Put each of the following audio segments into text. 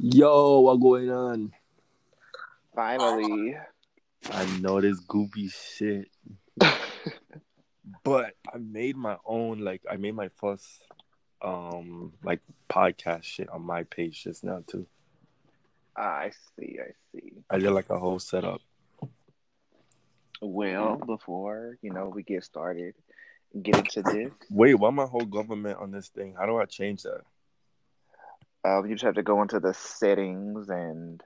Yo, what going on? Finally. I know this goopy shit, but I made my own. Like, I made my first, um, like podcast shit on my page just now too. I see, I see. I did like a whole setup. Well, before, you know, we get started, get into this, Wait, why my whole government on this thing? How do I change that? Uh, you just have to go into the settings and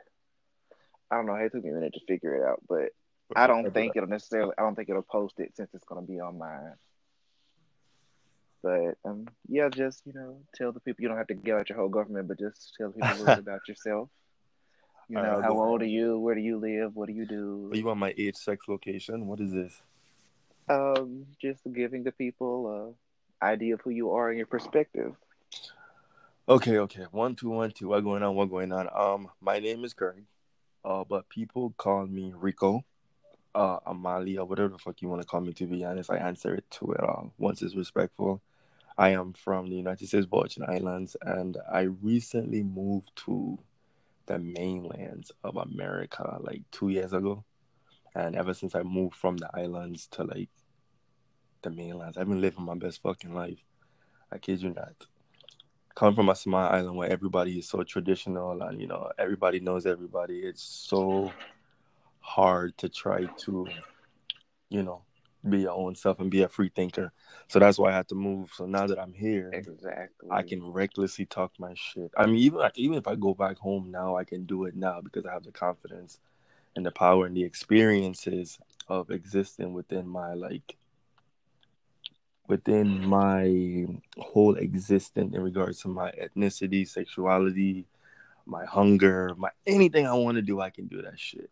I don't know, it took me a minute to figure it out, but I don't think it'll necessarily, I don't think it'll post it since it's going to be on mine. But um, yeah, just you know, tell the people you don't have to get out your whole government, but just tell people a little about yourself. You know, right, how old are you? Where do you live? What do you do? Are you want my age, sex, location? What is this? Um, just giving the people a idea of who you are and your perspective. Okay, okay. One, two, one, two. What going on? What going on? Um, my name is Greg. Uh, but people call me Rico, uh, Amalia, whatever the fuck you want to call me. To be honest, I answer it to it all once it's respectful. I am from the United States Virgin Islands, and I recently moved to the mainlands of America like two years ago. And ever since I moved from the islands to like the mainlands, I've been living my best fucking life. I kid you not coming from a small island where everybody is so traditional and you know everybody knows everybody it's so hard to try to you know be your own self and be a free thinker. So that's why i had to move. So now that i'm here Exactly. i can recklessly talk my shit. I mean even like even if i go back home now i can do it now because i have the confidence and the power and the experiences of existing within my like within my whole existence in regards to my ethnicity, sexuality, my hunger, my anything I want to do, I can do that shit.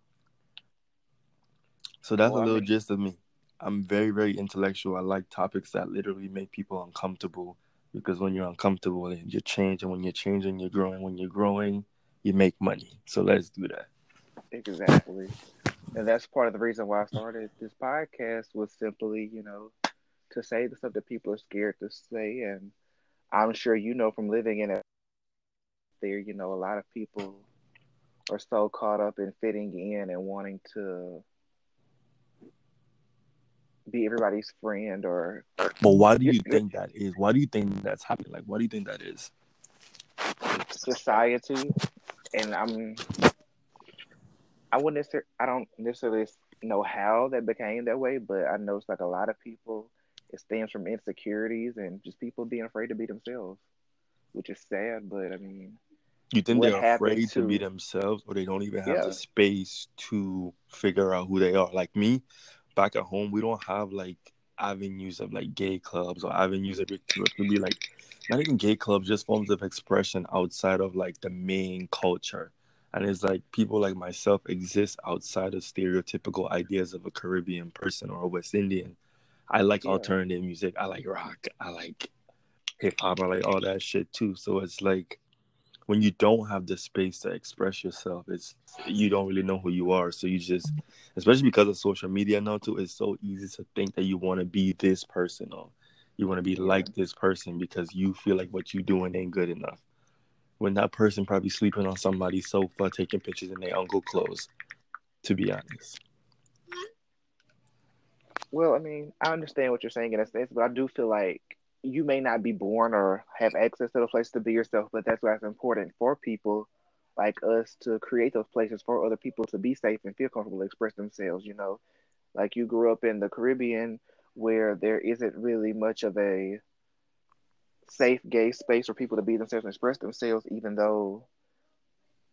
So that's Well, a I little mean- gist of me. I'm very, very intellectual. I like topics that literally make people uncomfortable because when you're uncomfortable and you're changing, when you're changing, you're growing. When you're growing, you make money. So let's do that. Exactly. And that's part of the reason why I started this podcast was simply, you know, to say the stuff that people are scared to say. And I'm sure you know from living in it there, you know, a lot of people are so caught up in fitting in and wanting to be everybody's friend or But why do you think that is? Why do you think that's happening? Like, why do you think that is? society. And I'm, I wouldn't necessarily, I don't necessarily know how that became that way, but I know it's like a lot of people, it stems from insecurities and just people being afraid to be themselves, which is sad. But I mean, You think they're afraid to... be themselves, or they don't even have Yeah. the space to figure out who they are? Like me, back at home, we don't have like avenues of like gay clubs or avenues of it to be like not even gay clubs, just forms of expression outside of like the main culture. And it's like people like myself exist outside of stereotypical ideas of a Caribbean person or a West Indian. I like Yeah. alternative music. I like rock. I like hip hop. I like all that shit too. So it's like when you don't have the space to express yourself, it's you don't really know who you are. So you just, especially because of social media now too, it's so easy to think that you want to be this person or you want to be like this person because you feel like what you're doing ain't good enough. When that person probably sleeping on somebody's sofa, taking pictures in their uncle clothes. To be honest, well, I mean, I understand what you're saying in a sense, but I do feel like you may not be born or have access to the place to be yourself, but that's why it's important for people like us to create those places for other people to be safe and feel comfortable to express themselves, you know. Like you grew up in the Caribbean where there isn't really much of a safe gay space for people to be themselves and express themselves, even though,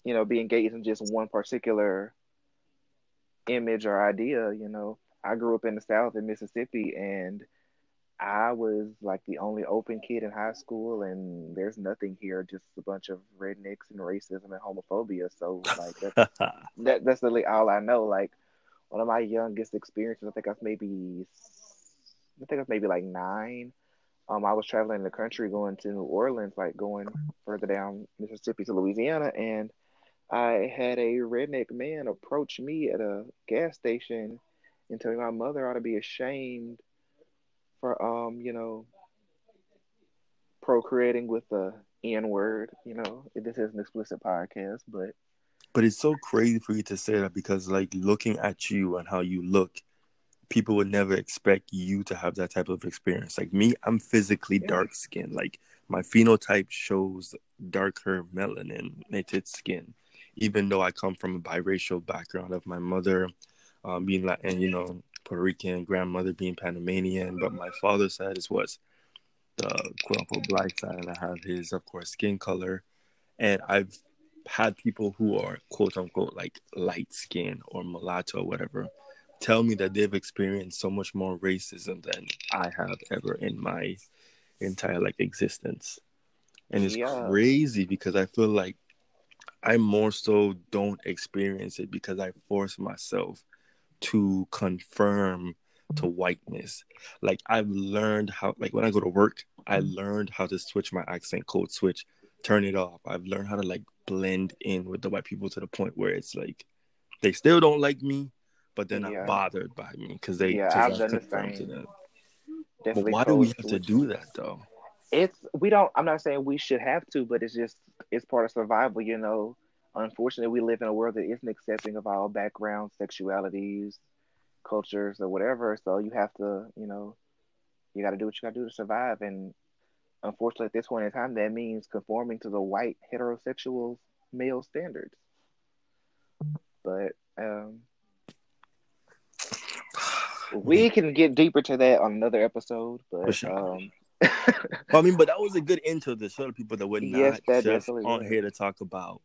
you know, being gay isn't just one particular image or idea, you know. I grew up in the South in Mississippi and I was like the only open kid in high school, and there's nothing here, just a bunch of rednecks and racism and homophobia. So, like, that's, that, that's literally all I know. Like, one of my youngest experiences, I think I was maybe, I think I was maybe like nine. Um, I was traveling the country going to New Orleans, like going further down Mississippi to Louisiana, and I had a redneck man approach me at a gas station and tell me my mother ought to be ashamed for um, you know, procreating with a N word. You know, this is an explicit podcast, but but it's so crazy for you to say that because, like, looking at you and how you look, people would never expect you to have that type of experience. Like me, I'm physically yeah. dark skinned. Like my phenotype shows darker melanin knitted skin, even though I come from a biracial background of my mother um, being Latin, you know, Puerto Rican, grandmother being Panamanian, but my father's side is was the quote unquote black side, and I have his, of course, skin color. And I've had people who are quote unquote like light skin or mulatto or whatever tell me that they've experienced so much more racism than I have ever in my entire like existence. And it's yeah. crazy because I feel like I more so don't experience it because I force myself to confirm to whiteness. Like I've learned how like when I go to work, I mm-hmm. learned how to switch my accent code switch, turn it off. I've learned how to like blend in with the white people to the point where it's like they still don't like me, but they're not yeah. bothered by me because they yeah, I've done the same. But why do we have to do that though? It's we don't. I'm not saying we should have to, but it's just it's part of survival. You know, unfortunately, we live in a world that isn't accepting of all backgrounds, sexualities, cultures, or whatever. So you have to, you know, you got to do what you got to do to survive. And unfortunately, at this point in time, that means conforming to the white heterosexual male standards. But um, we can get deeper to that on another episode, but sure. um I mean, but that was a good intro to show the people that we're not yes, just on here to talk about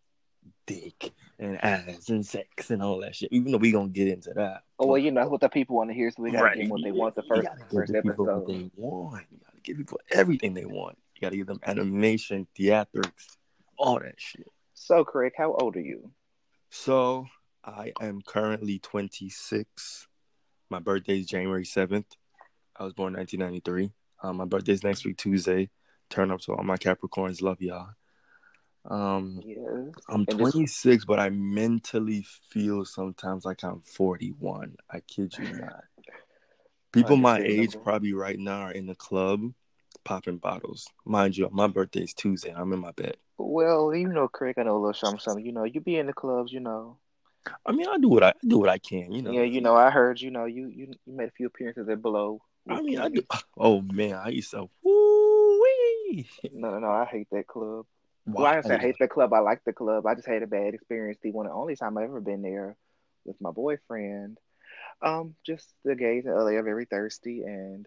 dick and ass and sex and all that shit. Even though we gonna get into that. Oh well, you know what the people want to hear, so we gotta right. give them what they want the first, first episode. They want. You gotta give people everything they want. You gotta give them animation, theatrics, all that shit. So, Craig, how old are you? So, I am currently 26. My birthday is January 7th. I was born 1993. Um, my birthday's next week, Tuesday. Turn up to all my Capricorns. Love y'all. Um, yes. I'm 26, but I mentally feel sometimes like I'm 41. I kid you not. People my age probably right now are in the club popping bottles. Mind you, my birthday is Tuesday. I'm in my bed. Well, you know, Craig, I know a little something, something. You know, you be in the clubs, you know. I mean, I do what I, I do what I can, you know. Yeah, you know, I heard, you know, you you, you made a few appearances at Below. I mean, I do. Oh man, I used to. Woo-wee. No, no, no, I hate that club. Why? Well, I say I hate the club. I like the club. I just had a bad experience. The one and only time I've ever been there with my boyfriend. Um, just the gays in LA are very thirsty, and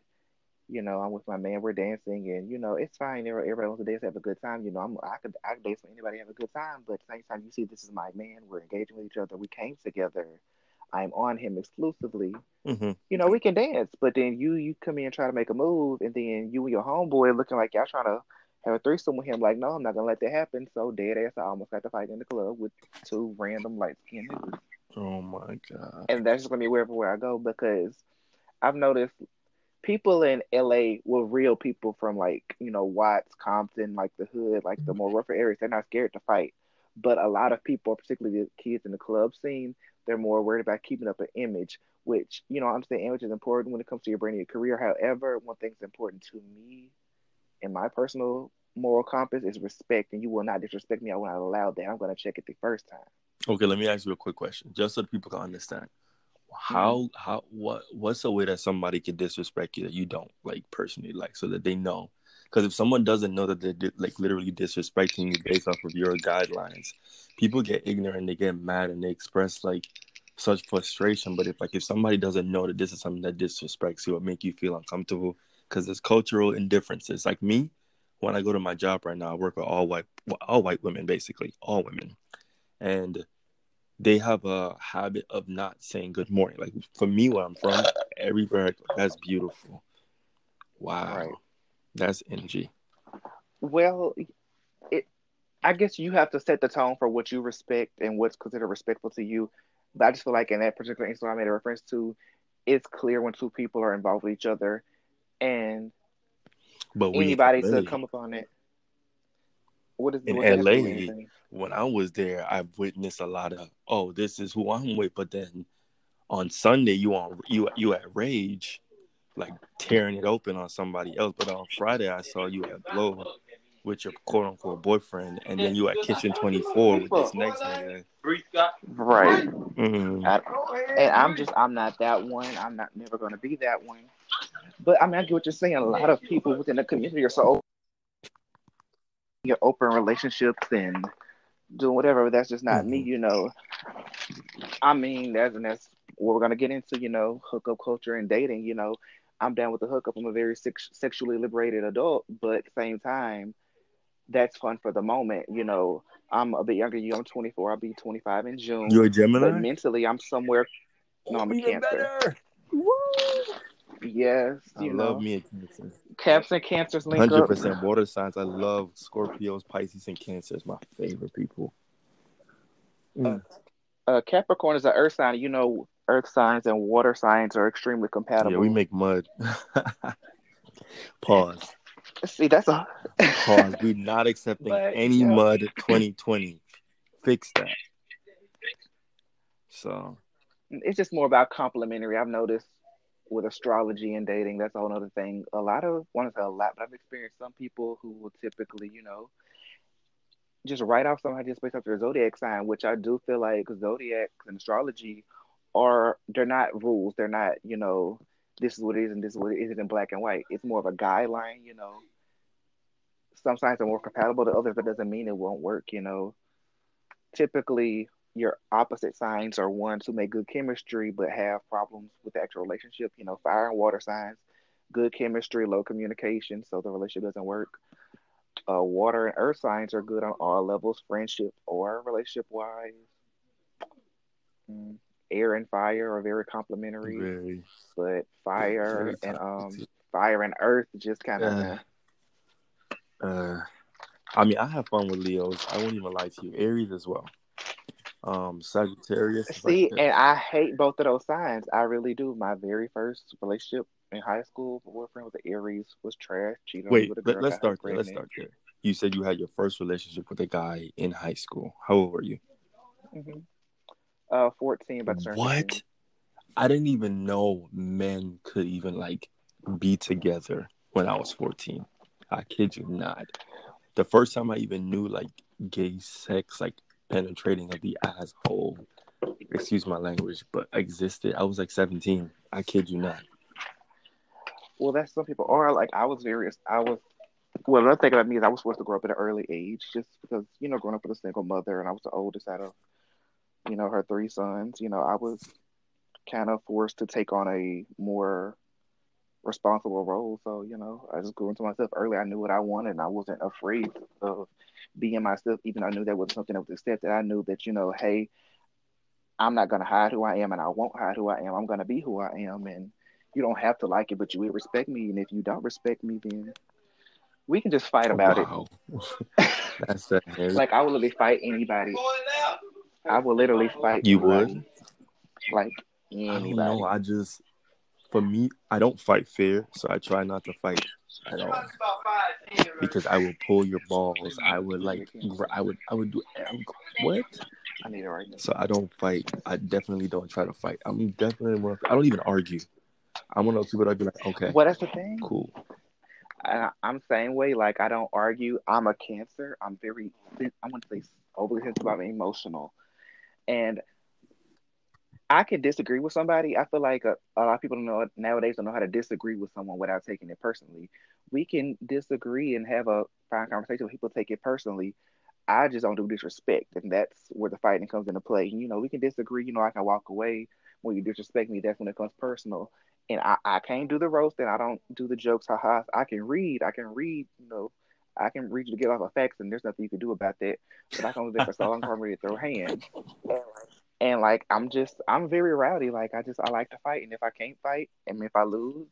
you know, I'm with my man. We're dancing, and you know, it's fine. Everybody wants to dance, have a good time. You know, I'm I could I could dance with anybody, have a good time. But at the same time, you see, this is my man. We're engaging with each other. We came together. I'm on him exclusively. Mm-hmm. You know, we can dance, but then you you come in and try to make a move, and then you and your homeboy looking like y'all trying to have a threesome with him. Like, no, I'm not gonna let that happen. So dead ass, I almost got to fight in the club with two random light skinned niggas. Oh my god! And that's just gonna be wherever I go because I've noticed people in LA were real people from like, you know, Watts, Compton, like the hood, like the mm-hmm. more rougher areas. They're not scared to fight. But a lot of people, particularly the kids in the club scene, they're more worried about keeping up an image, which, you know, I understand image is important when it comes to your brand your career. However, one thing's important to me in my personal moral compass is respect, and you will not disrespect me. I will not allow that. I'm going to check it the first time. Okay, let me ask you a quick question, just so people can understand how mm-hmm. how what what's a way that somebody could disrespect you that you don't like personally like so that they know because if someone doesn't know that they're like literally disrespecting you based off of your guidelines people get ignorant they get mad and they express like such frustration but if like if somebody doesn't know that this is something that disrespects you or make you feel uncomfortable because there's cultural indifferences like me when i go to my job right now i work with all white all white women basically all women and they have a habit of not saying good morning. Like for me, where I'm from, everywhere that's beautiful. Wow, right. that's energy. Well, it. I guess you have to set the tone for what you respect and what's considered respectful to you. But I just feel like in that particular instance I made a reference to, it's clear when two people are involved with each other, and but anybody to come upon it. What is in what LA? When I was there, I witnessed a lot of oh, this is who I'm with. But then on Sunday, you on you you at Rage, like tearing it open on somebody else. But on Friday, I saw you at Blow, with your quote unquote boyfriend, and then you at kitchen twenty four with this next nigga. Right. Mm. I, and I'm just I'm not that one. I'm not never gonna be that one. But I mean I get what you're saying. A lot of people within the community are so you're open relationships and doing whatever. That's just not me, Mhm. you know. I mean, that's and that's what we're gonna get into, you know, hookup culture and dating. You know, I'm down with the hookup. I'm a very sex- sexually liberated adult, but at the same time, that's fun for the moment. You know, I'm a bit younger. than You, I'm 24. I'll be 25 in June. You're a but Gemini? mentally, I'm somewhere. No, I'm a Even Cancer. better. Woo! Yes, I you love me Cancer. Caps and Cancers link Hundred up. percent water signs. I love Scorpios, Pisces, and Cancers. My favorite people. Mm. Uh, Capricorn is an Earth sign. You know, Earth signs and water signs are extremely compatible. Yeah, we make mud. Pause. See, that's a Pause. We not accepting But, any yeah. mud 2020. Fix that. So it's just more about complimentary. I've noticed with astrology and dating, that's a whole other thing. A lot of, want to say a lot, but I've experienced some people who will typically, you know, just write off somebody just based off their zodiac sign, which I do feel like zodiacs and astrology are, they're not rules. They're not, you know, this is what it is and this is what it is in black and white. It's more of a guideline, you know. Some signs are more compatible to others, but doesn't mean it won't work, you know. Typically, your opposite signs are ones who make good chemistry but have problems with the actual relationship. You know, fire and water signs, good chemistry, low communication, so the relationship doesn't work. Uh, water and earth signs are good on all levels, friendship or relationship wise. Mm, Air and fire are very complementary, very, but fire very and um fire and earth just kind of Uh, uh, I mean, I have fun with Leos. I won't even lie to you. Aries as well. Um, Sagittarius. See, like and I hate both of those signs. I really do. My very first relationship in high school, my boyfriend was an Aries, was trash, me Wait, let, girl, let's start there. Let's start there. You said you had your first relationship with a guy in high school. How old were you? hmm Uh, fourteen, to What? 15. I didn't even know men could even like be together when I was 14. I kid you not. The first time I even knew like gay sex, like penetrating of the asshole, excuse my language, but existed, I was like 17. I kid you not. Well, that's some people are like. I was very. I was. Well, another thing about me is I was forced to grow up at an early age, just because you know, growing up with a single mother, and I was the oldest out of, you know, her three sons. You know, I was kind of forced to take on a more responsible role. So, you know, I just grew into myself early. I knew what I wanted and I wasn't afraid of being myself, even though I knew that was something that was accepted. I knew that, you know, hey, I'm not gonna hide who I am and I won't hide who I am. I'm gonna be who I am and you don't have to like it, but you will respect me. And if you don't respect me, then we can just fight about wow. That's that it. Like I will literally fight anybody. I will literally fight You anybody. would? Like I anybody. know. I just, for me, I don't fight fair, so I try not to fight at all because I will pull your balls. I would like, I would, I would do what? I need it right now. So I don't fight. I definitely don't try to fight. I'm definitely one. Of, I don't even argue. I'm one of those people that be like, okay, Well, that's the thing. cool. I, I'm same way. Like I don't argue. I'm a Cancer. I'm very. I want to say overly sensitive. I'm emotional, and I can disagree with somebody. I feel like a, a lot of people know nowadays don't know how to disagree with someone without taking it personally. We can disagree and have a fine conversation. but People take it personally. I just don't do disrespect, and that's where the fighting comes into play. You know, we can disagree. You know, I can walk away when you disrespect me. That's when it comes personal. And I, I can't do the roast, and I don't do the jokes. Haha. I can read. I can read. You know, I can read you to get off of facts, and there's nothing you can do about that. But I can only there for so long I'm ready to throw hands. And like I'm just I'm very rowdy. Like I just I like to fight, and if I can't fight, and if I lose,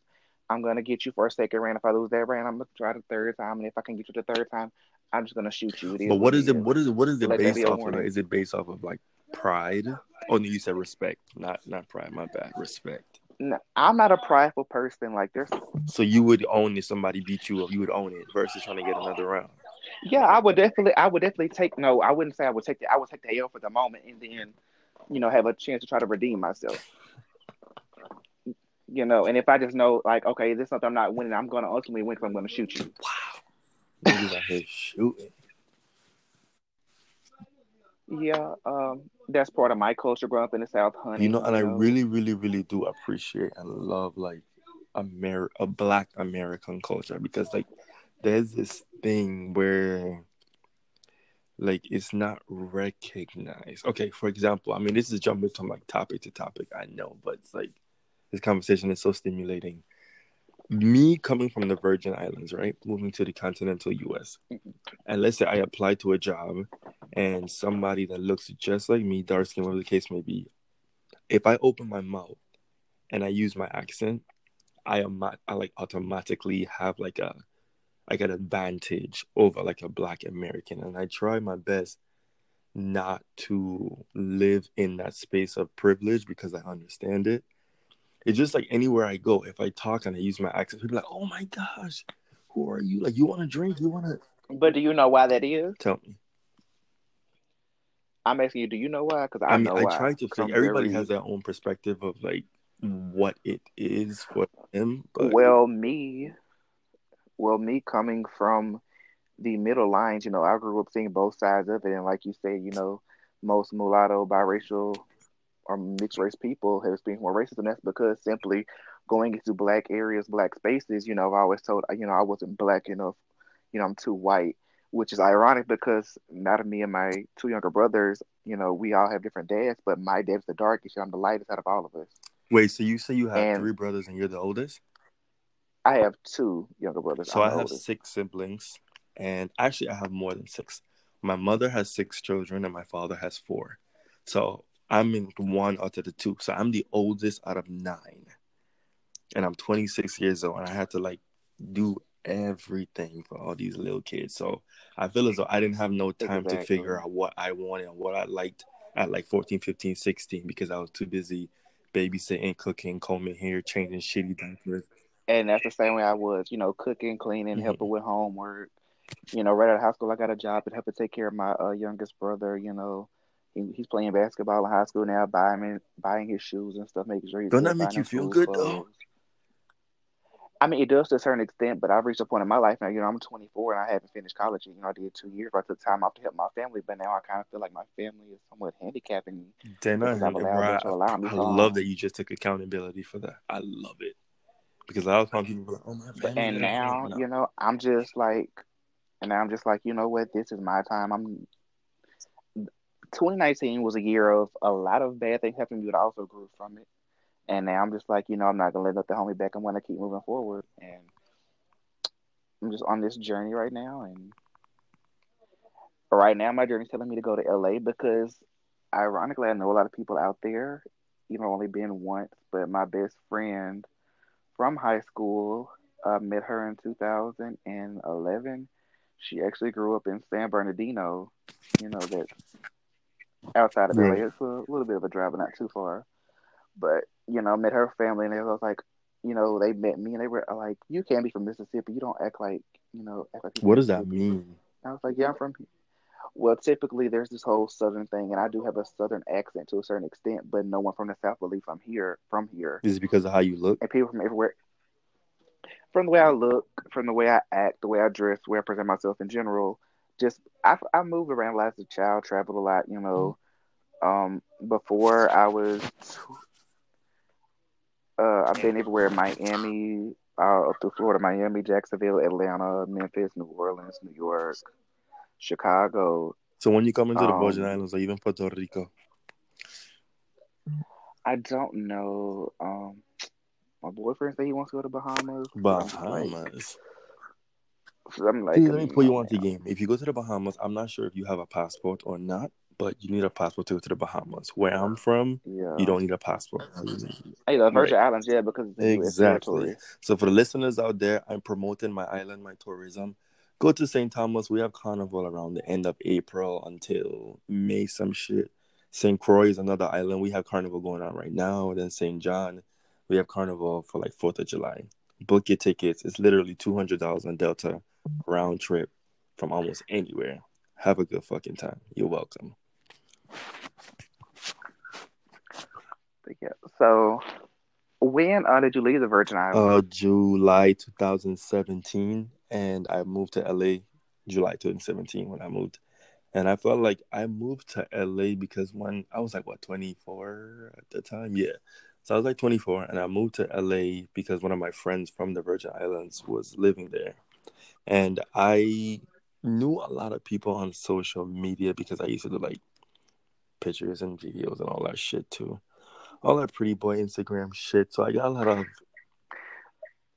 I'm gonna get you for a second round. If I lose that round, I'm gonna try the third time, and if I can get you the third time, I'm just gonna shoot you. It But what is it, what is it? What is it based off of? Is it based off of like pride? Oh no, you said respect, not not pride. My bad. Respect. No, I'm not a prideful person. Like there's So you would own if somebody beat you up. You would own it versus trying to get another round. Yeah, I would definitely, I would definitely take. No, I wouldn't say I would take the. I would take the L for the moment, and then, you know, have a chance to try to redeem myself. You know, and if I just know, like, okay, this is something I'm not winning, I'm going to ultimately win because I'm going to shoot you. Wow. Niggas out here shooting. Yeah, um, that's part of my culture. Growing up in the South, honey. You know, and I really, really, really do appreciate and love like Amer a Black American culture because like there's this thing where like it's not recognized. Okay, for example, I mean this is jumping from like topic to topic, I know, but it's like this conversation is so stimulating. Me coming from the Virgin Islands, right? Moving to the continental US. And let's say I apply to a job and somebody that looks just like me, dark skin, whatever the case may be, if I open my mouth and I use my accent, I am I like automatically have like a like an advantage over like a black American. And I try my best not to live in that space of privilege because I understand it. It's just like anywhere I go, if I talk and I use my accent, people are like, "Oh my gosh, who are you? Like, you want to drink? You want to?" But do you know why that is? Tell me. I'm asking you, do you know why? Because I, I mean, know I why. try to think. Everybody very- has their own perspective of like what it is for them. But Well, me, well, me coming from the middle lines, you know, I grew up seeing both sides of it, and like you said, you know, most mulatto, biracial, or mixed race people have experienced more racism. That's because simply going into black areas, black spaces, you know, I've always told, you know, I wasn't black enough, you know, I'm too white, which is ironic because not of me and my two younger brothers, you know, we all have different dads, but my dad's the darkest, and I'm the lightest out of all of us. wait, so you say you have And- three brothers and you're the oldest? I have two younger brothers. So I'm I have six siblings, and actually I have more than six. My mother has six children, and my father has four. So I'm in one out of the two. So I'm the oldest out of nine, and I'm 26 years old, and I had to like do everything for all these little kids. So I feel as though I didn't have no time to figure out what I wanted and what I liked at like 14, 15, 16 because I was too busy babysitting, cooking, combing hair, changing shitty diapers. And that's the same way I was, you know, cooking, cleaning, Mhm. helping with homework. You know, right out of high school, I got a job and helping take care of my uh, youngest brother. You know, he, he's playing basketball in high school now, buying him, buying his shoes and stuff, making sure he's Don't that make you feel good, though? I mean, it does to a certain extent, but I've reached a point in my life now. You know, I'm 24 and I haven't finished college. You know, I did two years. But I took time off to help my family, but now I kind of feel like my family is somewhat handicapping me. Then I, Because I've allowed them right, to allow me I love that you just took accountability for that. I love it because a lot of times people be like, "Oh my family," and now, you know, I'm just like, and now I'm just like, you know what? This is my time. I'm. 2019 was a year of a lot of bad things happening, but I also grew from it. And now I'm just like, you know, I'm not gonna let nothing hold me back. I'm gonna keep moving forward, and I'm just on this journey right now. And right now, my journey's telling me to go to LA because, ironically, I know a lot of people out there. You know, only been once, but my best friend from high school uh, met her in 2011. She actually grew up in San Bernardino. You know that outside of. LA. It's a little bit of a drive, but not too far. But you know, met her family, and they was like, you know, they met me, and they were like, "You can't be from Mississippi. You don't act like, you know, act like." What does that mean? I was like, "Yeah, I'm from." Here." Well, typically there's this whole southern thing, and I do have a southern accent to a certain extent, but no one from the south believes I'm here from here Is it because of how you look? and people from everywhere. From the way I look, from the way I act, the way I dress, where I present myself in general, just I I moved around a lot as a child, traveled a lot. You know, um, before I was, uh, I've been everywhere: Miami, uh, up to Florida, Miami, Jacksonville, Atlanta, Memphis, New Orleans, New York, Chicago. So when you come into the Virgin Um, Islands or even Puerto Rico, I don't know. Um, my boyfriend said he wants to go to Bahamas. but I'm just like- Bahamas. so I'm like, See, let me put you on the game. If you go to the Bahamas, I'm not sure if you have a passport or not, but you need a passport to go to the Bahamas. Where I'm from, Yeah. you don't need a passport. Hey, the Virgin Islands, yeah, because it's a U.S. Exactly. So for the listeners out there, I'm promoting my island, my tourism. Go to St. Thomas. We have carnival around the end of April until May, some shit. St. Croix is another island. We have carnival going on right now. Then St. John, we have carnival for like 4th of July. Book your tickets. It's literally $200 on Delta round trip from almost anywhere. Have a good fucking time. You're welcome. But yeah. So, when uh, did you leave the Virgin Islands? Uh, July 2017, and I moved to LA July 2017 when I moved. And I felt like I moved to LA because when I was like what 24 at the time, yeah. So I was like 24, and I moved to LA because one of my friends from the Virgin Islands was living there, and I knew a lot of people on social media because I used to do like pictures and videos and all that shit too, all that pretty boy Instagram shit. So I got a lot of.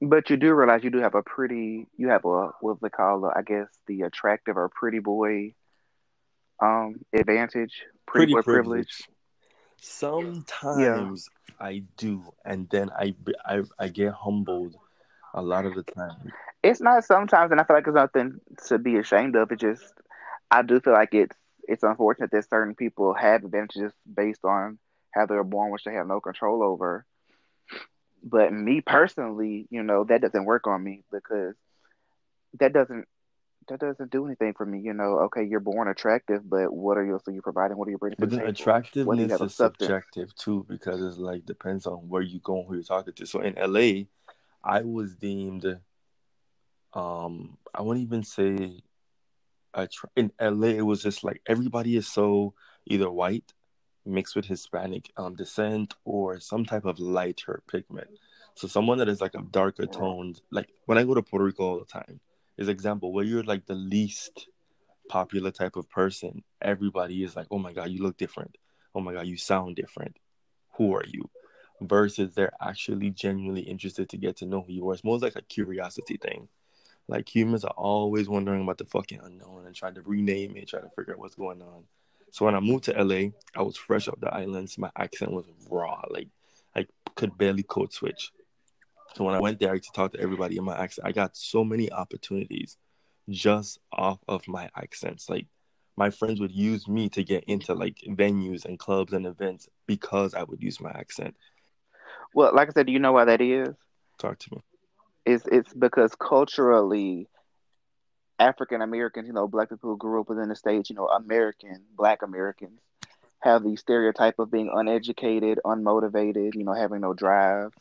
But you do realize you do have a pretty, you have a what they call, I guess, the attractive or pretty boy um advantage, pretty, pretty boy privilege. privilege. Sometimes yeah. I do, and then I, I I get humbled a lot of the time. It's not sometimes, and I feel like it's nothing to be ashamed of. It just I do feel like it's it's unfortunate that certain people have advantages based on how they're born, which they have no control over. But me personally, you know, that doesn't work on me because that doesn't that doesn't do anything for me. You know, okay, you're born attractive, but what are you so you're providing? What are you bringing? But then attractiveness is subjective too, because it's like depends on where you go and who you're talking to. So in LA, I was deemed, um, I wouldn't even say, attra- in LA it was just like everybody is so either white, mixed with Hispanic um descent, or some type of lighter pigment. So someone that is like a darker toned, like when I go to Puerto Rico all the time is example where you're like the least popular type of person everybody is like oh my god you look different. Oh my god you sound different. Who are you? Versus they're actually genuinely interested to get to know who you are. It's more like a curiosity thing. Like humans are always wondering about the fucking unknown and trying to rename it trying to figure out what's going on so when i moved to la i was fresh off the islands my accent was raw like i could barely code switch so when I went there to talk to everybody in my accent, I got so many opportunities just off of my accents. Like my friends would use me to get into like venues and clubs and events because I would use my accent. Well, like I said, do you know why that is? Talk to me. It's it's because culturally African Americans, you know, black people who grew up within the states, you know, American, black Americans, have the stereotype of being uneducated, unmotivated, you know, having no drive.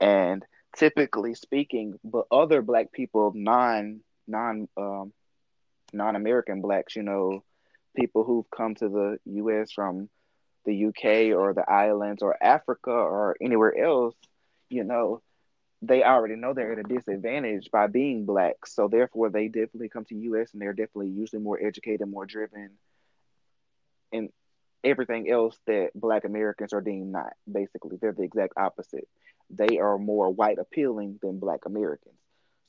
And typically speaking, but other black people, non non um, non American blacks, you know, people who've come to the U.S. from the UK or the islands or Africa or anywhere else, you know, they already know they're at a disadvantage by being black. So therefore, they definitely come to U.S. and they're definitely usually more educated, more driven, and everything else that Black Americans are deemed not. Basically, they're the exact opposite they are more white appealing than black Americans.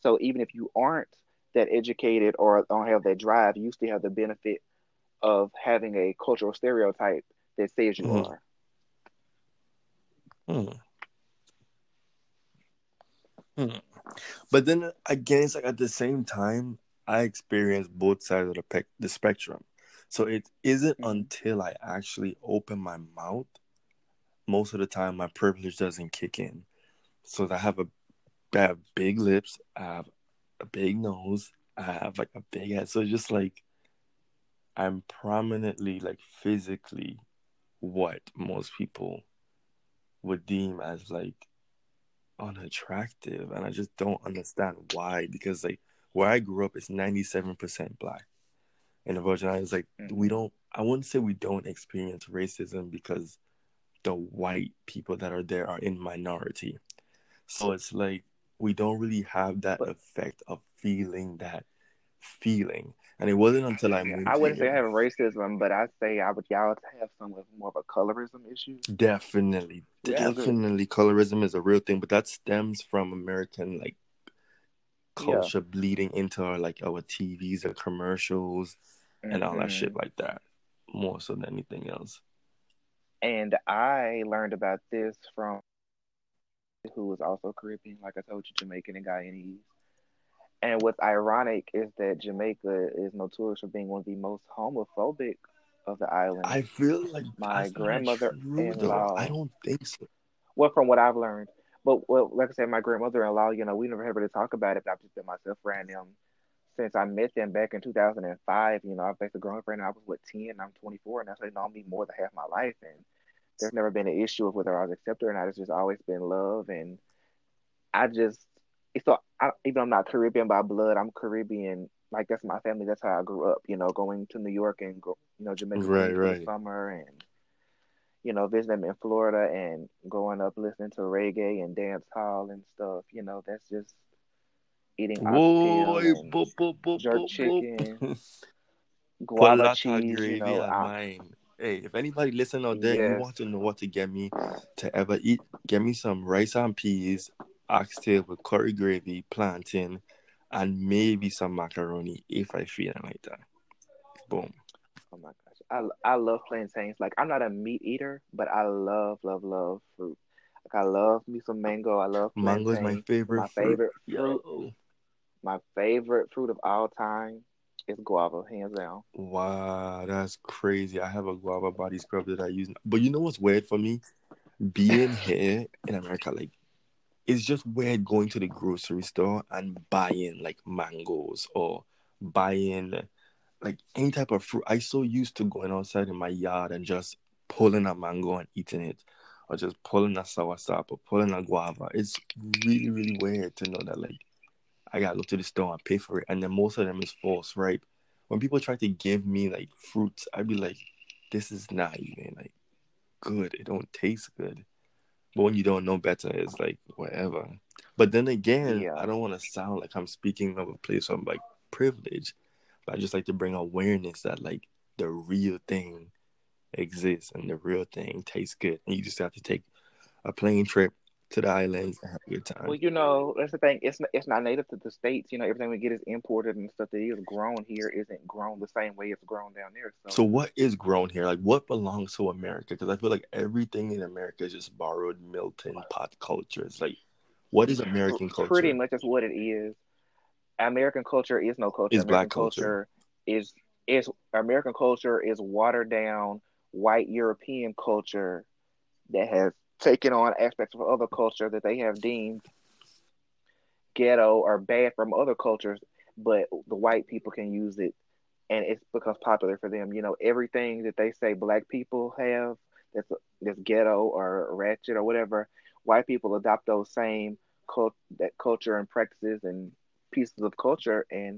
So even if you aren't that educated or don't have that drive, you still have the benefit of having a cultural stereotype that says you mm. are. Hmm. But then again, it's like at the same time, I experience both sides of the, pe- the spectrum. So it isn't mm-hmm. until I actually open my mouth, most of the time, my privilege doesn't kick in. So I have a I have big lips, I have a big nose, I have like a big head. So just like I'm prominently like physically what most people would deem as like unattractive and I just don't understand why because like where I grew up is 97% black. In the Virgin Islands like mm-hmm. we don't I wouldn't say we don't experience racism because the white people that are there are in minority. So it's like we don't really have that effect of feeling that feeling. And it wasn't until I moved. I wouldn't here. say having racism, but I say I would y'all have some with more of a colorism issue. Definitely, definitely, colorism is a real thing, but that stems from American like culture yeah. bleeding into our like our TVs and commercials mm-hmm. and all that shit mm-hmm. like that, more so than anything else. And I learned about this from who was also Caribbean, like I told you, Jamaican and Guyanese. And what's ironic is that Jamaica is notorious for being one of the most homophobic of the islands. I feel like my grandmother in law. I don't think so. Well, from what I've learned, but well, like I said, my grandmother in law, you know, we never had really talk about it. But I've just been myself around them since I met them back in 2005. You know, I've basically grown up around. I was what 10, I'm 24, and that's they know me more than half my life. And there's never been an issue of whether I was accepted or not. It's just always been love, and I just so I, even though I'm not Caribbean by blood, I'm Caribbean like that's my family. That's how I grew up. You know, going to New York and you know Jamaica Right, right. the summer and you know visiting in Florida and growing up listening to reggae and dance hall and stuff. You know, that's just eating Boy, boop, boop, boop, jerk chicken, guava cheese. You know, I. Hey, if anybody listen out there, and you want to know what to get me to ever eat, get me some rice and peas, oxtail with curry gravy, plantain, and maybe some macaroni if I feel like that. Boom. oh my gosh, I I love plantains. Like I'm not a meat eater, but I love love love fruit. Like I love me some mango. I love Mango is my favorite My fruit. favorite fruit, Yo. my favorite fruit of all time is guava, hands down. Wow, that's crazy. I have a guava body scrub that I use. But you know what's weird for me? Being here in America, like it's just weird going to the grocery store and buying like mangoes or buying like any type of fruit. I so used to going outside in my yard and just pulling a mango and eating it, or just pulling a soursop or pulling a guava. It's really, really weird to know that like I gotta go to the store and pay for it, and then most of them is false, right? When people try to give me like fruits, I'd be like, this is not even like good. It don't taste good. But when you don't know better, it's like whatever. But then again, Yeah. I don't want to sound like I'm speaking of a place of like privilege, but I just like to bring awareness that like the real thing exists and the real thing tastes good, and you just have to take a plane trip to the islands and have a good time. Well, you know, that's the thing. It's not, it's not native to the states. You know, everything we get is imported and stuff that is grown here isn't grown the same way it's grown down there. So, So what is grown here? Like what belongs to America? Because I feel like everything in America is just borrowed Milton pot culture. It's like what is American culture? pretty much that's what it is. American culture is no culture. It's black American culture. is is American culture is watered down white European culture that has taken on aspects of other culture that they have deemed ghetto or bad from other cultures, but the white people can use it and it becomes popular for them. You know, everything that they say black people have that's that's ghetto or ratchet or whatever, white people adopt those same cult that culture and practices and pieces of culture and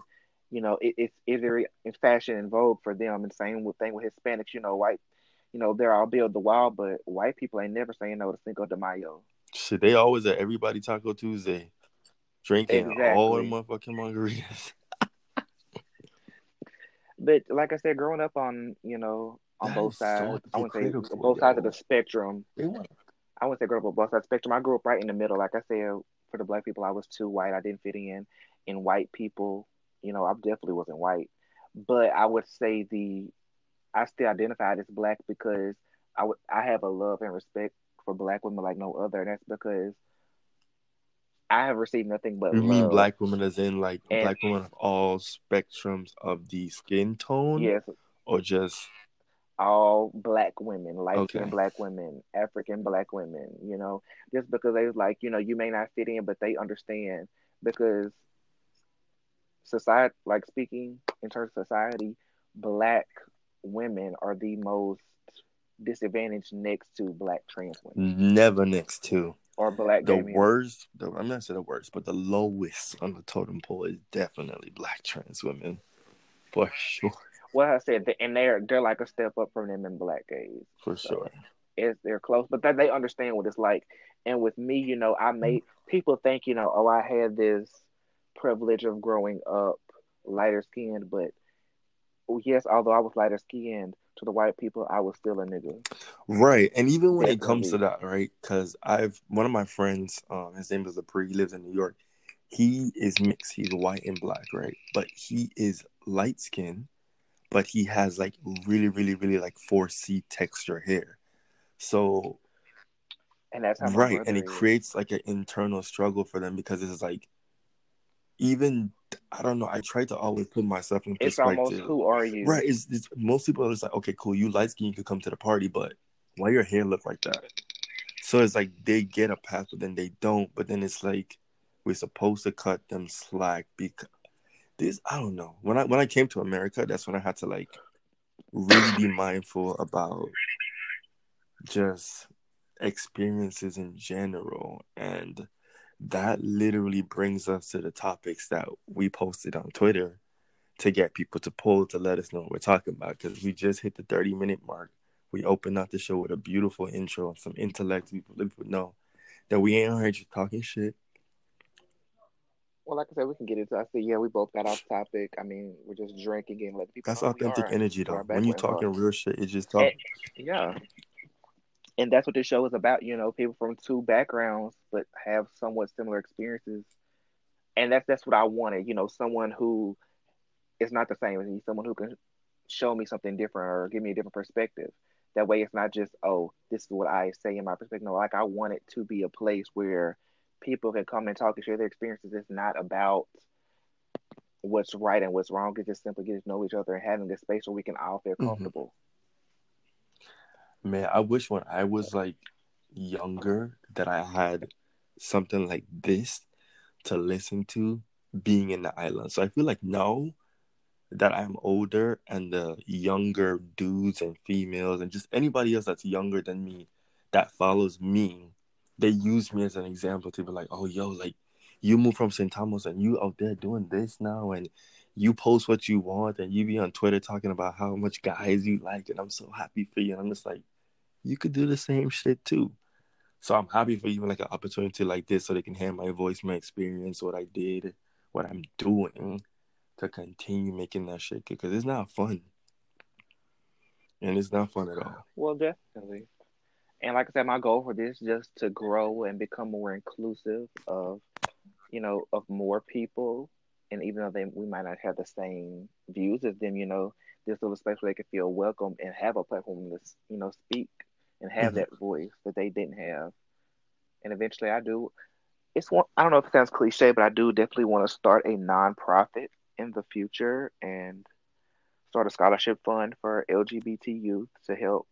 you know it, it's it's very in fashion and vogue for them and same thing with Hispanics you know white you know they're all build the wall but white people ain't never saying no to Cinco de Mayo. Shit, they always at everybody Taco Tuesday, drinking all the motherfucking margaritas. but like I said growing up on you know on That both is so sides I wouldn't say both sides of the spectrum. I wouldn't say grow up on both sides of the spectrum. I grew up right in the middle. Like I said for the black people I was too white. I didn't fit in and white people. You know I definitely wasn't white. But I would say the I still identified as black because I have a love and respect for black women like no other, and that's because I have received nothing but you mean black women as in like And- black women of all spectrums of the skin tone, Yes, or just all black women, light skinned Okay. black women, African black women, you know, just because they was like, you know, you may not fit in, but they understand. Because society, like speaking in terms of society, black women are the most disadvantaged next to black trans women never next to? or black The worst, the, I'm not saying the worst, but the lowest on the totem pole is definitely black trans women, for sure, Well, I said, and they're they're like a step up from them in black gays. for So, sure. It's they're close, but that they understand what it's like. And with me, you know, I made people think, you know, oh, I had this privilege of growing up lighter skinned, but yes, although I was lighter skinned to the white people, I was still a nigga. Right, and even when it comes to that, right? Because I've one of my friends, um, his name is Lepre. He lives in New York. He is mixed. He's white and black, right? But he is light skinned, but he has like really, really, really like 4C texture hair. So And that's how right, and it is. creates like an internal struggle for them because it's like even I don't know. I try to always put myself in It's perspective. almost who are you? Right. It's, it's most people are just like, okay, cool, you light skin, you could come to the party, but why your hair look like that? So it's like they get a pass, but then they don't. But then it's like we're supposed to cut them slack because this I don't know. When I when I came to America, that's when I had to like really be mindful about just experiences in general and that literally brings us to the topics that we posted on Twitter to get people to pull to let us know what we're talking about because we just hit the 30 minute mark. We opened up the show with a beautiful intro of some intellect. People, people know that we ain't here just talking shit. Well, like I said, we can get into. I said, yeah, we both got off topic. I mean, we're just drinking and letting people. That's authentic energy, though. When you talking real shit, it's just eh, talking. yeah, and that's what this show is about. You know, people from two backgrounds but have somewhat similar experiences, and that's that's what I wanted. You know, someone who is not the same as me, someone who can show me something different or give me a different perspective. That way, it's not just oh, this is what I say in my perspective. No, like I want it to be a place where people can come and talk and share their experiences. It's not about what's right and what's wrong. It's just simply getting to know each other and having a space where we can all feel mm-hmm. comfortable. Man, I wish when I was like younger that I had something like this to listen to being in the island. So I feel like now that I'm older and the younger dudes and females and just anybody else that's younger than me that follows me, they use me as an example to be like, oh, yo, like you move from St. Thomas and you out there doing this now and you post what you want and you be on Twitter talking about how much guys you like and I'm so happy for you. And I'm just like, you could do the same shit too. So I'm happy for even like an opportunity like this so they can hear my voice, my experience, what I did, what I'm doing to continue making that shit because it's not fun. And it's not fun at all. Well, definitely. And like I said, my goal for this is just to grow and become more inclusive of, you know, of more people. And even though they we might not have the same views as them, you know, this little space where they can feel welcome and have a platform to, you know, speak and have mm-hmm. that voice that they didn't have. And eventually, I do. It's one. I don't know if it sounds cliche, but I do definitely want to start a nonprofit in the future and start a scholarship fund for LGBT youth to help,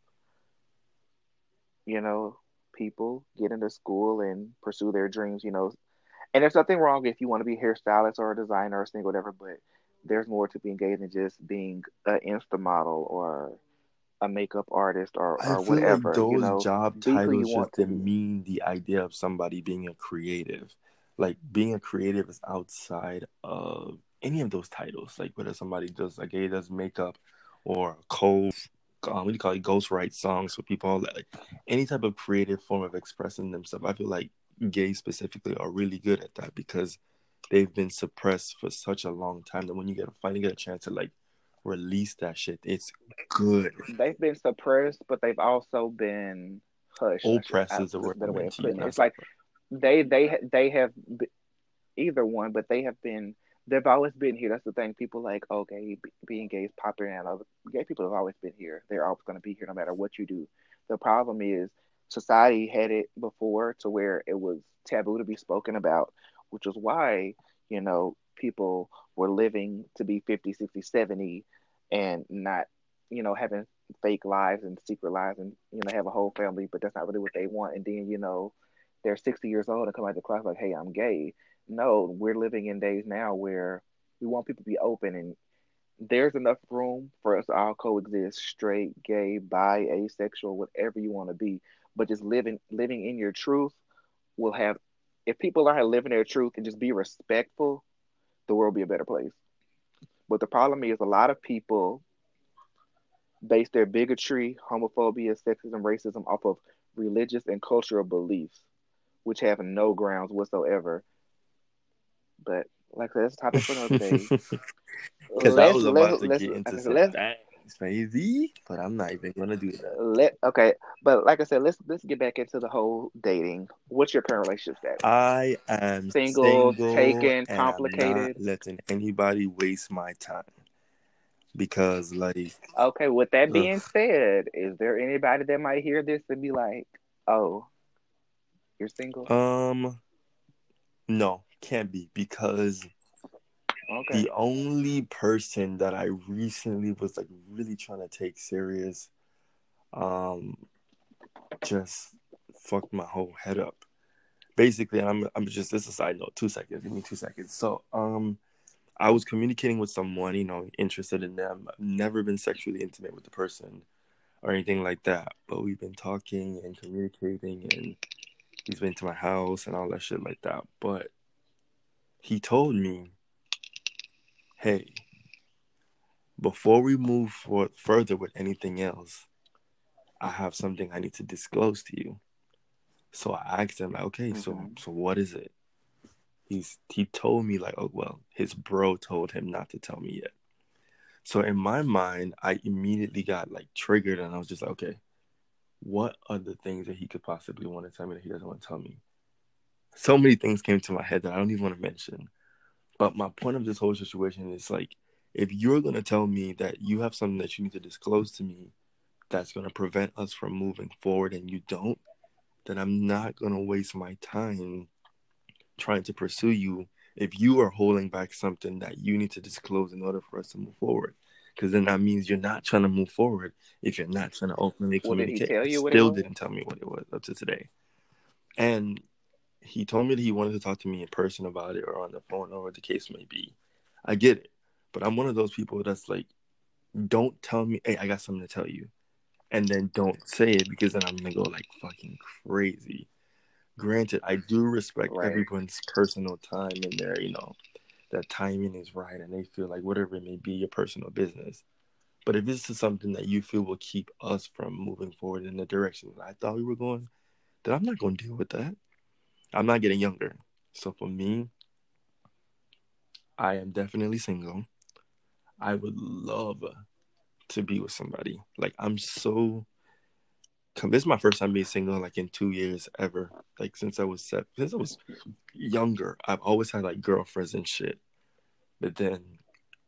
you know, people get into school and pursue their dreams. You know, and there's nothing wrong if you want to be a hairstylist or a designer or something, whatever. But there's more to being gay than just being an Insta model or a makeup artist or, or whatever. Like those you know, job titles just demean the idea of somebody being a creative. Like being a creative is outside of any of those titles. Like whether somebody does like gay does makeup or co um, what do you call it, ghost write songs for people like any type of creative form of expressing themselves. I feel like gays specifically are really good at that because they've been suppressed for such a long time that when you get a finally get a chance to like release that shit. It's good. They've been suppressed, but they've also been hushed. Oppressed is the word. way of putting it. It's like they they they have either one, but they have been. They've always been here. That's the thing. People like, okay, being gay is popular now. Gay people have always been here. They're always going to be here no matter what you do. The problem is society had it before to where it was taboo to be spoken about, which is why you know people were living to be 50, 60, 70 and not, you know, having fake lives and secret lives and, you know, have a whole family, but that's not really what they want. And then, you know, they're 60 years old and come out the closet like, hey, I'm gay. No, we're living in days now where we want people to be open and there's enough room for us to all coexist straight, gay, bi, asexual, whatever you want to be. But just living living in your truth will have if people live in their truth and just be respectful the world be a better place. But the problem is a lot of people base their bigotry, homophobia, sexism, racism off of religious and cultural beliefs, which have no grounds whatsoever. But like I said, that's a topic for another day. Because I was about to get into some crazy, but I'm not even gonna do that. Let okay, but like I said, let's let's get back into the whole dating. What's your current relationship status? I am single, single taken, complicated. letting anybody waste my time because, like, okay. With that being ugh. said, is there anybody that might hear this and be like, "Oh, you're single"? Um, no, can't be because Okay. The only person that I recently was like really trying to take serious, um, just fucked my whole head up. Basically, I'm I'm just this is a side note. Two seconds. Give me two seconds. So, um, I was communicating with someone, you know, interested in them. I've never been sexually intimate with the person or anything like that, but we've been talking and communicating, and he's been to my house and all that shit like that. But he told me hey, before we move for, further with anything else, I have something I need to disclose to you. So I asked him, like, okay, so Mhm. so what is it? He's he told me like, oh well, his bro told him not to tell me yet. So in my mind, I immediately got like triggered, and I was just like, okay, what are the things that he could possibly want to tell me that he doesn't want to tell me? So many things came to my head that I don't even want to mention. But my point of this whole situation is like, if you're gonna tell me that you have something that you need to disclose to me that's gonna prevent us from moving forward, and you don't, then I'm not gonna waste my time trying to pursue you if you are holding back something that you need to disclose in order for us to move forward. Because then that means you're not trying to move forward if you're not trying to openly Well, did he communicate. tell you what Still didn't tell me what it was up to today. And he told me that he wanted to talk to me in person about it or on the phone or what the case may be. I get it. But I'm one of those people that's like, don't tell me, hey, I got something to tell you. And then don't say it because then I'm going to go like fucking crazy. Granted, I do respect Right. everyone's personal time in there, you know, that timing is right and they feel like whatever it may be, your personal business. But if this is something that you feel will keep us from moving forward in the direction that I thought we were going, then I'm not going to deal with that. I'm not getting younger. So for me, I am definitely single. I would love to be with somebody. Like I'm so. This is my first time being single, like in two years ever. Like since I was seven, since I was younger, I've always had like girlfriends and shit. But then,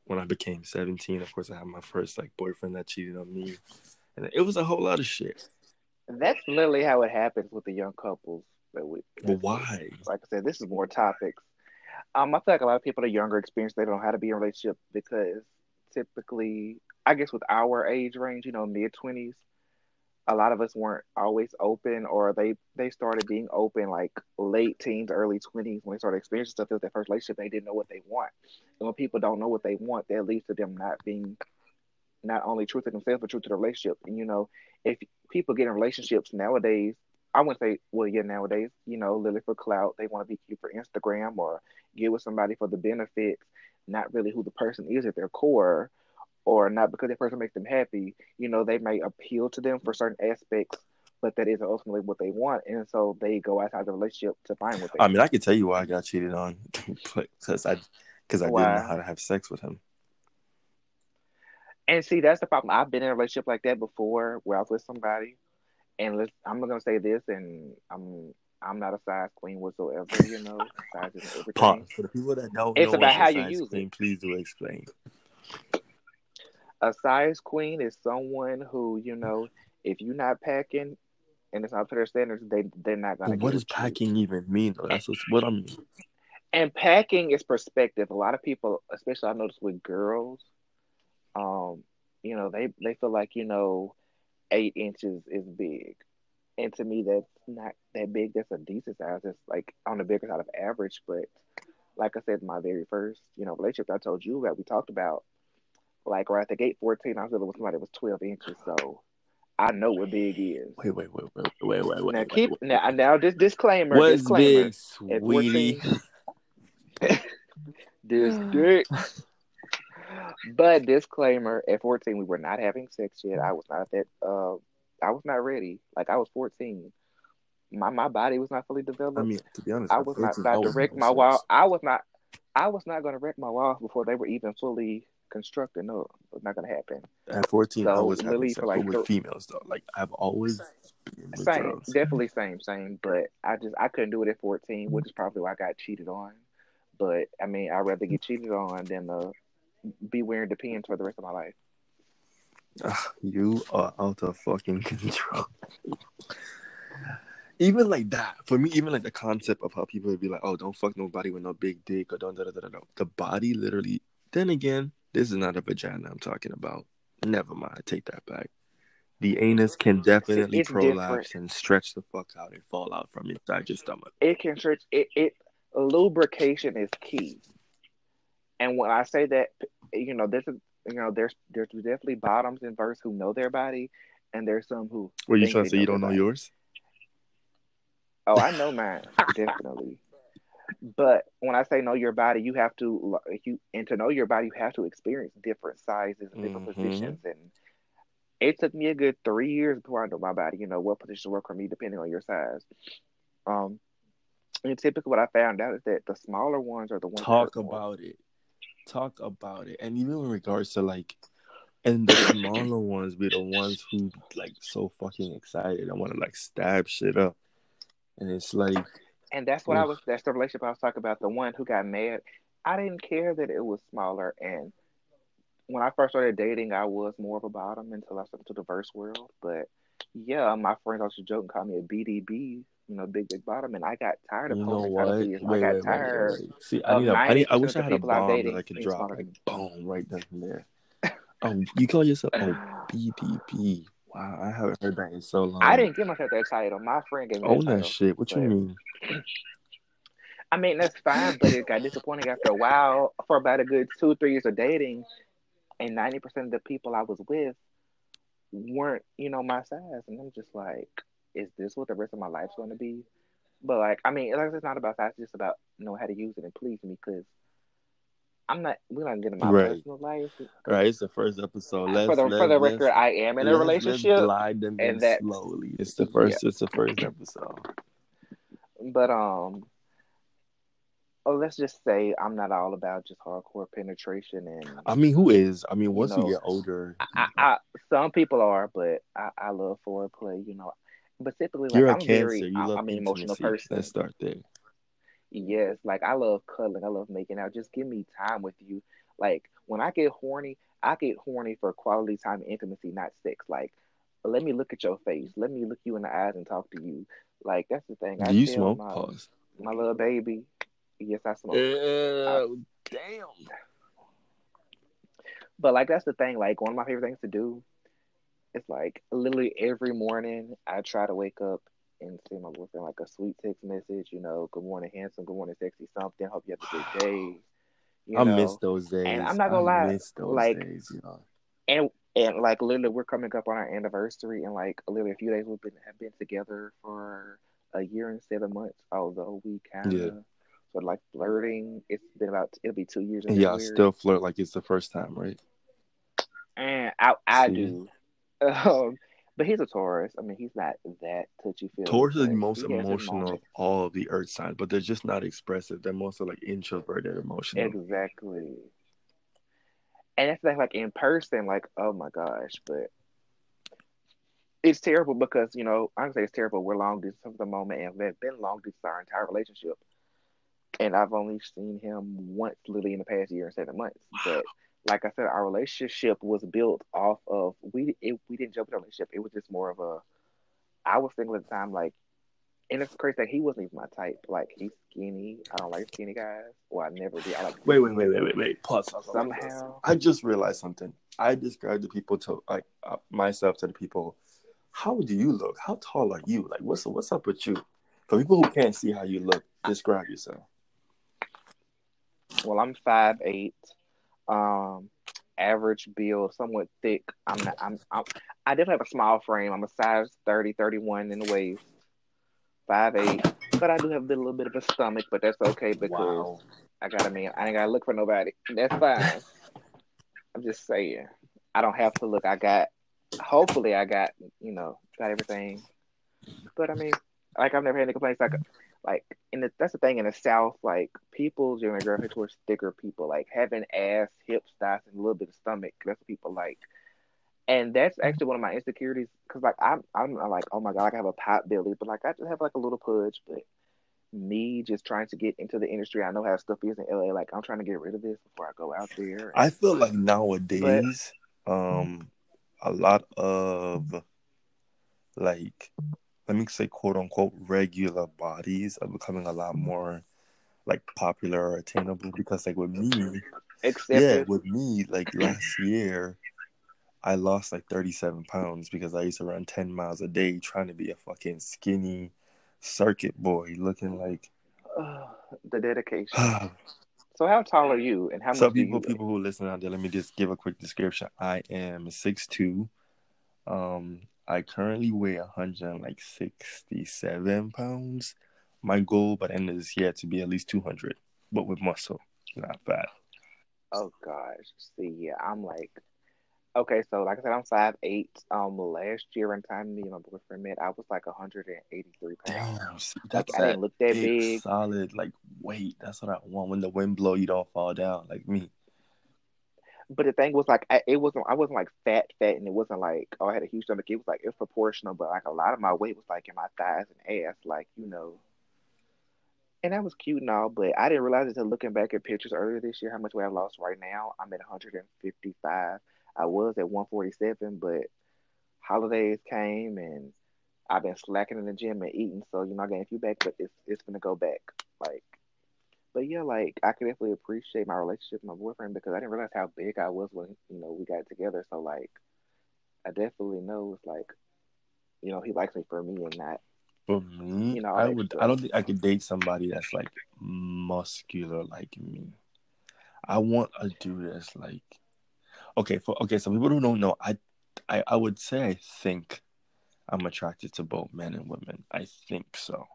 when I became seventeen, of course, I had my first like boyfriend that cheated on me, and it was a whole lot of shit. That's literally how it happens with the young couples. That we, But why? like I said, this is more topics. Um, I feel like a lot of people that are younger experience they don't know how to be in a relationship because typically, I guess with our age range, you know, mid twenties, a lot of us weren't always open, or they they started being open like late teens, early twenties when they started experiencing stuff with their first relationship. They didn't know what they want, and when people don't know what they want, that leads to them not being not only true to themselves but true to the relationship. And you know, if people get in relationships nowadays, I wouldn't say, well, yeah, nowadays, you know, literally for clout, they want to be cute for Instagram or get with somebody for the benefits, not really who the person is at their core, or not because that person makes them happy. You know, they may appeal to them for certain aspects, but that isn't ultimately what they want, and so they go outside the relationship to find what they. I mean, I can tell you why I got cheated on, because I because I didn't know how to have sex with him. And see, that's the problem. I've been in a relationship like that before, where I was with somebody, and let's, I'm not gonna say this, and I'm I'm not a size queen whatsoever. You know, size everything. Pause for the people that don't It's know about how you use it. Please do explain. A size queen is someone who, you know, if you're not packing and it's not to their standards, they they're not gonna. But what does you. packing even mean? Though? That's what I mean. And packing is perspective. A lot of people, especially I notice with girls, um, you know, they they feel like you know, eight inches is big, and to me that's not that big. That's a decent size. It's like on the bigger side of average. But like I said, my very first you know relationship I told you that we talked about, like right at the gate, fourteen, I was dealing with somebody that was twelve inches, so I know what big is. Wait, wait, wait, wait, wait, wait, wait. now wait, keep wait. now now this disclaimer. What's disclaimer. big, sweetie? 14, this dick. But disclaimer: At fourteen, we were not having sex yet. I was not that. Uh, I was not ready. Like I was fourteen. My my body was not fully developed. I mean, to be honest, I was not 14, I about to wreck my wall. I was not. I was not going to wreck my walls before they were even fully constructed. No, it's not going to happen. At 14, I So, was having sex like with females though. Like I've always Same, girls. definitely same, same. But I just I couldn't do it at fourteen, which is probably why I got cheated on. But I mean, I'd rather get cheated on than uh, be wearing Depends for the rest of my life. You are out of fucking control. even like that, for me, even like the concept of how people would be like, "Oh, don't fuck nobody with no big dick," or don't da da da da. da. The body literally. Then again, this is not a vagina I'm talking about. Never mind, I take that back. The anus can definitely it's prolapse different. and stretch the fuck out and fall out from inside your stomach. It can stretch. It, it lubrication is key. And when I say that, you know, this is you know, there's there's definitely bottoms in verse who know their body, and there's some who. Were you think trying to say you don't know body. yours? Oh, I know mine definitely. But when I say know your body, you have to you and to know your body, you have to experience different sizes and different Mhm. positions. And it took me a good three years before I know my body. You know what position work for me, depending on your size. Um, and typically, what I found out is that the smaller ones are the ones that Talk hurt more. about it. Talk about it. And even in regards to like, and the smaller ones be the ones who like so fucking excited. I want to like stab shit up. And it's like, And that's what I was. That's the relationship I was talking about. The one who got mad. I didn't care that it was smaller. And when I first started dating, I was more of a bottom until I stepped into the verse world. But yeah, my friends also joke and call me a BDB. You know, big big bottom. And I got tired of you know what? Wait, I got wait, tired. wait, wait. See, I need a, I need, I wish I had a people I'm that I could drop like boom right then and there. Um, you call yourself a BDB? Wow, I haven't heard that in so long. I didn't give myself that title. My friend gave me that own that title. shit. What you mean? I mean, that's fine, but it got disappointing after a while. For about a good two, three years of dating, and ninety percent of the people I was with weren't, you know, my size, and I'm just like, is this what the rest of my life's going to be? But like, I mean, like, it's not about size; it's just about know how to use it and please me, because I'm not. We're not getting my Right. personal life. Right, it's the first episode. Let's for the let's, for the record, I am in a relationship, Let's them and that- slowly. It's the first. It's the first episode. but um. Oh, let's just say I'm not all about just hardcore penetration and I mean, who is? I mean, once you, know, get older, I, I some people are, but I, I love foreplay, you know. But typically, like you're a I'm cancer. very, you I- love I'm an emotional person. Let's start there. Yes, like I love cuddling, I love making out. Just give me time with you. Like when I get horny, I get horny for quality time and intimacy, not sex. Like let me look at your face, let me look you in the eyes and talk to you. Like that's the thing. I Do you smoke? My, Pause. my little baby. Yes, I smoke. Uh, damn. But like that's the thing. Like one of my favorite things to do is like literally every morning I try to wake up and send my boyfriend like a sweet text message. You know, good morning, handsome. Good morning, sexy. Something. Hope you have a good day. You I know, miss those days. I'm not gonna I lie, miss those like- days. You know. and and like literally we're coming up on our anniversary and like literally a few days we've been have been together for a year and seven months. Although we kind of. Yeah. Sort of like flirting. It's been about it'll be two years. Yeah, And still flirt like it's the first time, right? And I I See? do. Um, but he's a Taurus. I mean, he's not that touchy feely. Taurus is the most he emotional of all of the earth signs, but they're just not expressive. They're mostly like introverted emotional. Exactly. And it's like, like in person, like, oh my gosh, but it's terrible because, you know, I can say it's terrible. We're long distance at the moment and we've been long distance our entire relationship. And I've only seen him once literally in the past year and seven months. But like I said, our relationship was built off of we it, we didn't jump in a relationship. It was just more of a I was single at the time, like and it's crazy that he wasn't even my type. Like he's skinny. I don't like skinny guys. Well, I never did. I like Wait, wait, wait, wait, wait, wait. Pause. Somehow. I just realized something. I described the people to like uh, myself to the people. How do you look? How tall are you? Like, what's what's up with you? For people who can't see how you look, describe yourself. Well, I'm five eight, um, average build, somewhat thick. I'm not. I'm. I'm I definitely have a small frame. I'm a size 30, 31 in the waist, five eight. But I do have a little bit of a stomach, but that's okay because I got. a man. I ain't gotta look for nobody. That's fine. I'm just saying. I don't have to look. I got. Hopefully, I got. You know, got everything. But I mean, like I've never had any complaints. Like, like in the that's the thing in the South. Like people generally gravitate towards thicker people. Like having ass, hips, thighs, and a little bit of stomach. That's what people like. And that's actually one of my insecurities because like I'm I'm like oh my god like I have a pot belly, but like I just have like a little pudge. But me just trying to get into the industry, I know how stuff is in LA. Like I'm trying to get rid of this before I go out there. I feel like nowadays, um, a lot of like, let me say, quote unquote, regular bodies are becoming a lot more like popular or attainable because, like, with me, Except yeah, if- with me, like last year, I lost like 37 pounds because I used to run 10 miles a day trying to be a fucking skinny circuit boy looking like. Ugh, the dedication. So how tall are you, and how so people people who listen out there let me just give a quick description i am 6'2 um i currently weigh 167 pounds my goal by the end of this year to be at least two hundred, but with muscle, not fat. Oh gosh. See, yeah, I'm like okay, so like I said, I'm five eight. Um last year in time me and my boyfriend met, I was like hundred and eighty three pounds. Damn, see, Like that's I didn't look that big, big. solid like weight. That's what I want. When the wind blow, you don't fall down like me. But the thing was like I, it wasn't I wasn't like fat fat and it wasn't like oh I had a huge stomach. It was like it's proportional, but like a lot of my weight was like in my thighs and ass, like, you know. And that was cute and all, but I didn't realize until looking back at pictures earlier this year how much weight I lost right now. I'm at 155. I was at 147, but holidays came and I've been slacking in the gym and eating, so you know I gained a few back, but it's it's gonna go back. Like but yeah, like I can definitely appreciate my relationship with my boyfriend because I didn't realize how big I was when you know we got together. So like, I definitely know it's like, you know, he likes me for me and not, For me, you know, I would. I don't think I could date somebody that's like muscular like me. I want a dude that's like, okay, for okay. So people who don't know, I, I, I would say I think I'm attracted to both men and women. I think so.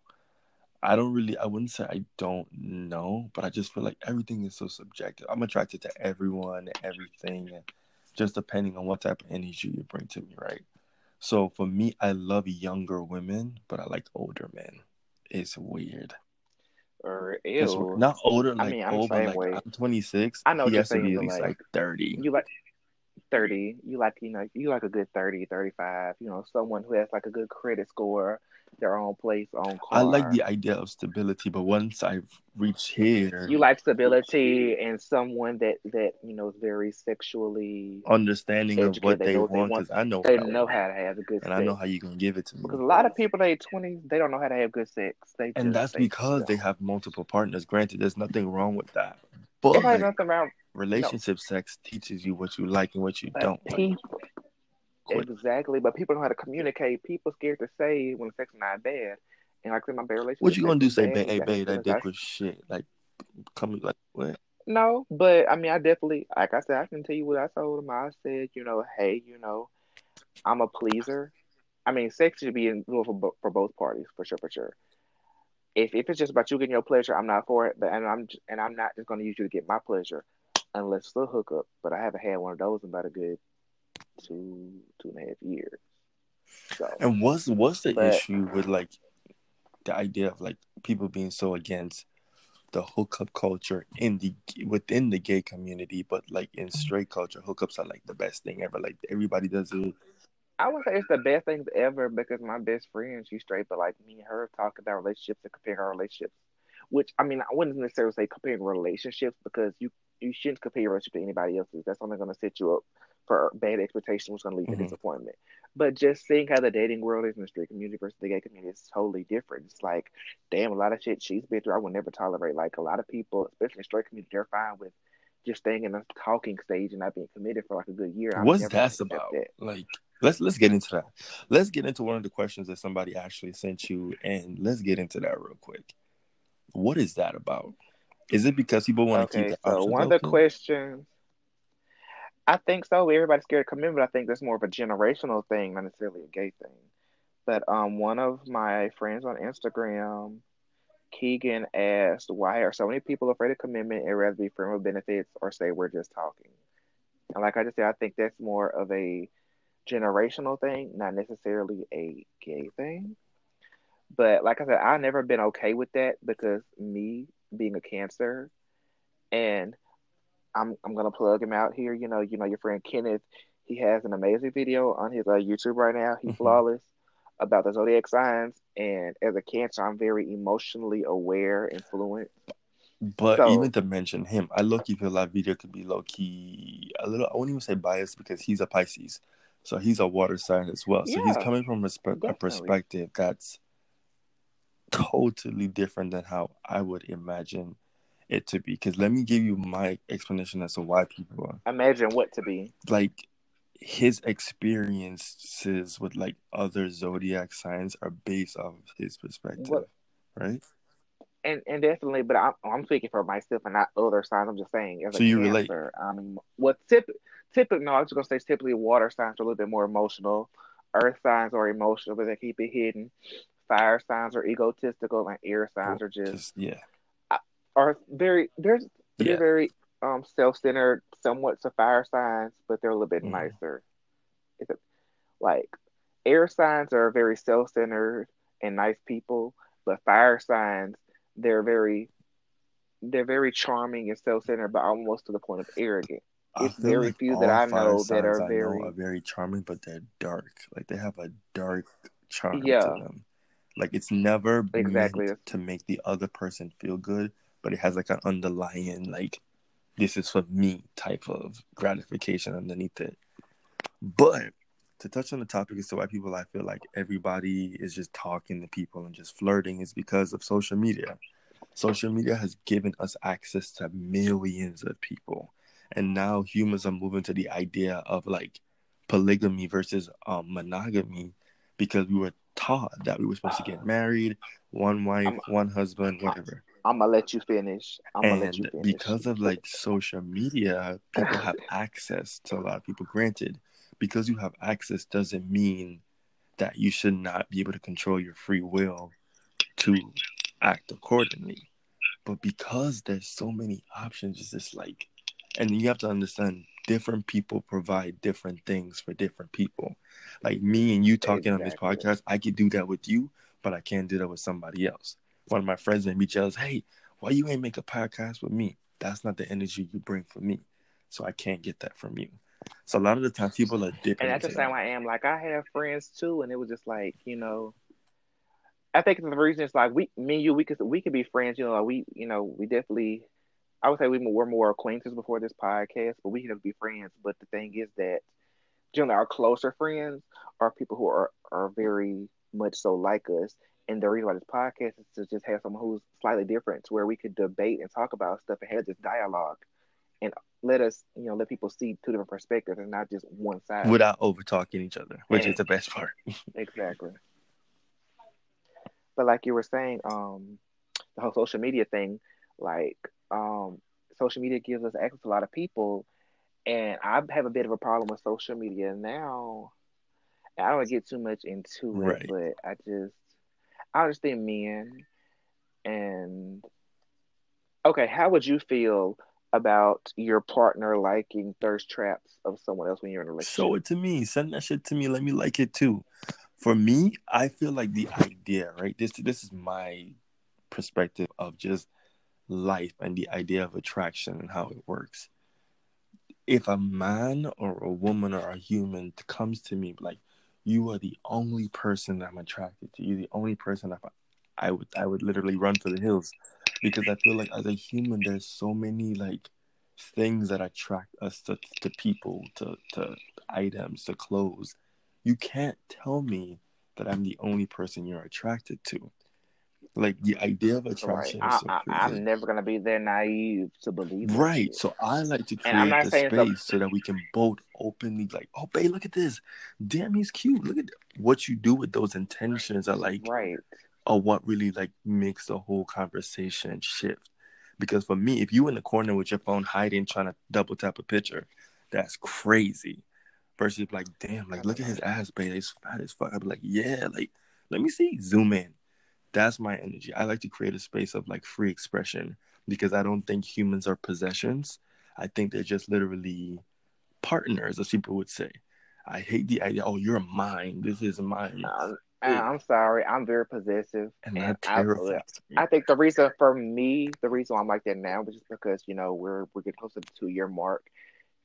I don't really. I wouldn't say I don't know, but I just feel like everything is so subjective. I'm attracted to everyone, everything, just depending on what type of energy you bring to me, right? So for me, I love younger women, but I like older men. It's weird. Er, or It's ew. not older I mean, I'm the old, but same like way. I'm 26. I know he you're has to be saying, at least like like 30. you like 30, you like you know you like a good 30, 35. You know, someone who has like a good credit score, their own place, own car. I like the idea of stability, but once I've reached here, You like stability and someone that that you know is very sexually understanding of what They they know what they want, because I know They I know how to have a good and I know how you can give it to me. Because a lot of people in their twenties, they don't know how to have good sex. They And that's because they have multiple partners. Granted, there's nothing wrong with that, It's like but nothing no, relationship sex teaches you what you like and what you but don't like. Exactly. But people know how to communicate. People scared to say when sex is not bad. And like I said, my bad relationship. What you gonna do? Say, bad. hey, babe, that. Dick was shit. Like, come like what? no, but I mean, I definitely, like I said, I can tell you what I told him. I said, you know, hey, you know, I'm a pleaser. I mean, sex should be in for for both parties, for sure, for sure. If if it's just about you getting your pleasure, I'm not for it. But and I'm and I'm not just going to use you to get my pleasure, unless it's a hookup. But I haven't had one of those in about a good two two and a half years. So, And what's what's the but issue with like the idea of like people being so against the hookup culture in the within the gay community, but like in straight culture, hookups are like the best thing ever. Like everybody does it. I would say it's the best things ever because my best friend, she's straight, but like me and her talk about relationships and comparing our relationships. Which I mean, I wouldn't necessarily say comparing relationships because you you shouldn't compare your relationship to anybody else's. That's only going to set you up for bad expectations, was going to lead to Mhm. disappointment. But just seeing how the dating world is in the straight community versus the gay community is totally different. It's like, damn, a lot of shit she's been through, I would never tolerate. Like a lot of people, especially in the straight community, they're fine with just staying in a talking stage and not being committed for like a good year. I'm What's that about? that. Like let's let's get into that. Let's get into one of the questions that somebody actually sent you, and let's get into that real quick. What is that about? Is it because people want to keep the so one of the questions, I think so. Everybody's scared of commitment. But I think that's more of a generational thing, not necessarily a gay thing. But um, one of my friends on Instagram, Keegan, asked, "Why are so many people afraid of commitment and rather be friend with benefits or say we're just talking?" And like I just said, I think that's more of a generational thing, not necessarily a gay thing. But like I said, I've never been okay with that because me being a cancer and I'm I'm gonna plug him out here. You know, you know your friend Kenneth. He has an amazing video on his uh, YouTube right now. He's Mhm. flawless about the zodiac signs, and as a Cancer, I'm very emotionally aware and fluent. But So even to mention him, I low key feel that video could be low key a little. I wouldn't even say biased because he's a Pisces, so he's a water sign as well. So he's coming from a perspective that's totally different than how I would imagine it to be. Because let me give you my explanation as to why people are Imagine what to be. like his experiences with like other zodiac signs are based off of his perspective, What right? and and definitely, but I'm I'm speaking for myself and not other signs. I'm just saying as So a you relate. Cancer, I mean, what tip typically no, I was gonna say typically water signs are a little bit more emotional. Earth signs are emotional, but they keep it hidden. fire signs are egotistical and air signs are just, just yeah, are very there's they're Yeah. very um self-centered, somewhat to fire signs, but they're a little bit Mhm. nicer. It's a, like air signs are very self-centered and nice people, but fire signs they're very they're very charming and self-centered, but almost to the point of arrogant. It's very like few that I know that are I very- are very charming, but they're dark. Like they have a dark charm Yeah. to them. Like it's never Exactly. to make the other person feel good, but it has like an underlying like this is for me type of gratification underneath it. But to touch on the topic as to why people I feel like everybody is just talking to people and just flirting is because of social media. Social media has given us access to millions of people. And now humans are moving to the idea of like polygamy versus um, monogamy because we were taught that we were supposed to get married, one wife, one husband, whatever. I'm gonna let you finish. I'm gonna let you And finish. because of like social media, people have access to a lot of people. Granted, because you have access doesn't mean that you should not be able to control your free will to act accordingly. But because there's so many options, it's just like, and you have to understand different people provide different things for different people. Like me and you talking on this podcast, I could do that with you, but I can't do that with somebody else. One of my friends may be jealous, hey, why you ain't make a podcast with me? That's not the energy you bring for me. So I can't get that from you. So a lot of the times people are dipping and that's the same I am. Like I have friends too, and it was just like you know, I think the reason is like we, me and you, we could we could be friends. You know, like we, you know, we definitely. I would say we were more acquaintances before this podcast, but we could be friends. But the thing is that generally our closer friends are people who are are very much so like us. And the reason why this podcast is to just have someone who's slightly different, to where we could debate and talk about stuff and have this dialogue, and let us, you know, let people see two different perspectives and not just one side. Without over talking each other, which Yeah. is the best part. Exactly. But like you were saying, um, the whole social media thing, like, um, social media gives us access to a lot of people, and I have a bit of a problem with social media now. I don't get too much into it, but I just I understand men, and okay, how would you feel about your partner liking thirst traps of someone else when you're in a relationship? Show it to me. Send that shit to me. Let me like it too. For me, I feel like the idea, right? This this is my perspective of just life and the idea of attraction and how it works. If a man or a woman or a human comes to me like, you are the only person I'm attracted to. You're the only person I, I would I would literally run for the hills because I feel like as a human, there's so many like things that attract us to, to people, to, to items, to clothes. You can't tell me that I'm the only person you're attracted to. Like the idea of Right. attraction I, so I. I'm never gonna be that naive to believe Right. So I like to create the space so that we can both openly like, oh babe, look at this. Damn, he's cute. Look at what you do with those intentions are like right. are what really like makes the whole conversation shift. Because for me, if you in the corner with your phone hiding, trying to double tap a picture, that's crazy. Versus like, damn, like look at his ass, babe. He's fat as fuck. I'd be like, yeah, like let me see, zoom in. That's my energy. I like to create a space of like free expression because I don't think humans are possessions. I think they're just literally partners, as people would say. I hate the idea, oh, you're mine. This is mine. And I'm sorry. I'm very possessive, And and that I, terrifies me. I think the reason for me, the reason why I'm like that now, is just because you know we're we're getting close to the two year mark,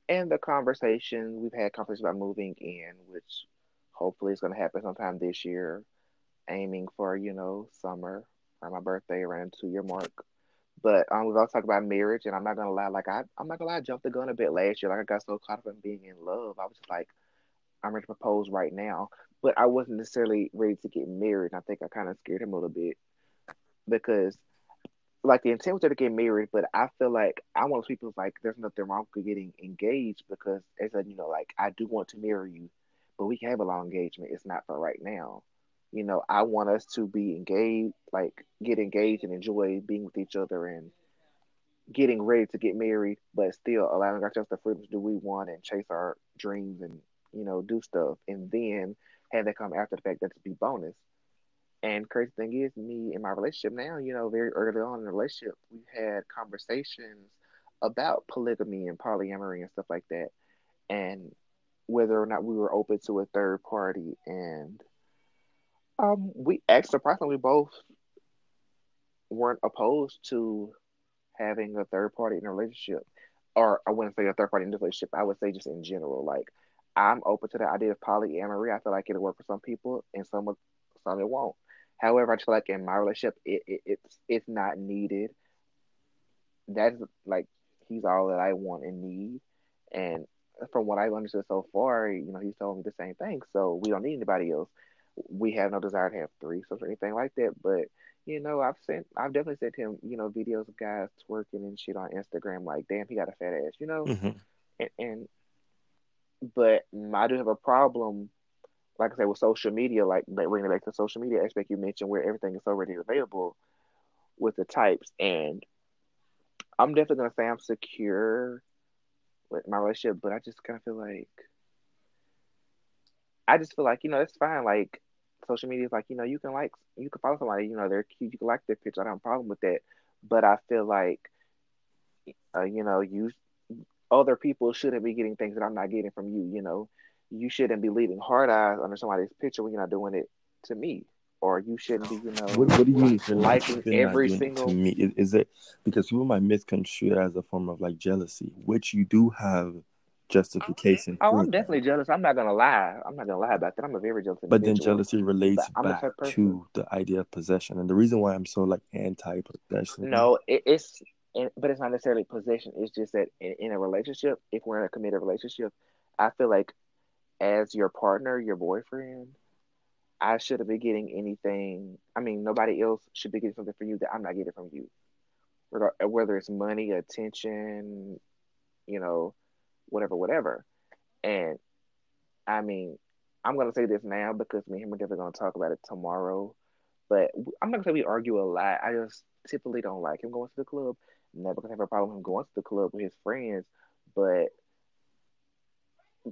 and the conversation we've had conversations about moving in, which hopefully is going to happen sometime this year, aiming for you know summer or my birthday around two year mark. But um, we've also talked about marriage, and I'm not gonna lie, like I, I'm not gonna lie, I jumped the gun a bit last year. Like I got so caught up in being in love, I was just like, I'm ready to propose right now. But I wasn't necessarily ready to get married. And I think I kind of scared him a little bit because, like, the intent was there to get married, but I feel like of those people who's like, there's nothing wrong with getting engaged because, as a, you know, like, I do want to marry you, but we can have a long engagement. It's not for right now. You know, I want us to be engaged, like, get engaged and enjoy being with each other and getting ready to get married, but still allowing ourselves the freedom to do we want and chase our dreams and, you know, do stuff. And then have that come after the fact that's be bonus. And crazy thing is, me in my relationship now, you know, very early on in the relationship, we had conversations about polygamy and polyamory and stuff like that, and whether or not we were open to a third party. And um, we actually surprisingly we both weren't opposed to having a third party in a relationship, or I wouldn't say a third party in a relationship. I would say just in general, like I'm open to the idea of polyamory. I feel like it'll work for some people, and some of some it won't. However, I feel like in my relationship, it, it it's it's not needed. That's like he's all that I want and need, and from what I've understood so far, you know, he's told me the same thing. So we don't need anybody else. We have no desire to have threesomes or anything like that. But you know, I've sent, I've definitely sent him, you know, videos of guys twerking and shit on Instagram. Like, damn, he got a fat ass, you know. Mm-hmm. And, and but I do have a problem, like I said, with social media. Like bringing it back to social media aspect you mentioned, where everything is already available with the types, and I'm definitely gonna say I'm secure with my relationship, but I just kind of feel like I just feel like you know it's fine. Like social media is like you know you can like you can follow somebody, you know they're cute, you can like their picture. I don't have a problem with that, but I feel like uh, you know you other people shouldn't be getting things that I'm not getting from you. You know, you shouldn't be leaving hard eyes under somebody's picture when you're not doing it to me or you shouldn't be, you know. What, what do you mean liking every single? To me, is, is, it because people might misconstrue it as a form of like jealousy, which you do have justification. Oh, I'm definitely jealous. I'm not gonna lie. I'm not gonna lie about that. I'm a very jealous. But then jealousy relates back to the idea of possession, and the reason why I'm so like anti-possession. No, it, it's but it's not necessarily possession. It's just that in, in a relationship, if we're in a committed relationship, I feel like as your partner, your boyfriend, I shouldn't be getting anything. I mean, nobody else should be getting something from you that I'm not getting from you. Whether it's money, attention, you know, whatever, whatever. And I mean, I'm gonna say this now because me and him are definitely gonna talk about it tomorrow. But I'm not gonna say we argue a lot. I just typically don't like him going to the club. Never gonna have a problem him going to the club with his friends. But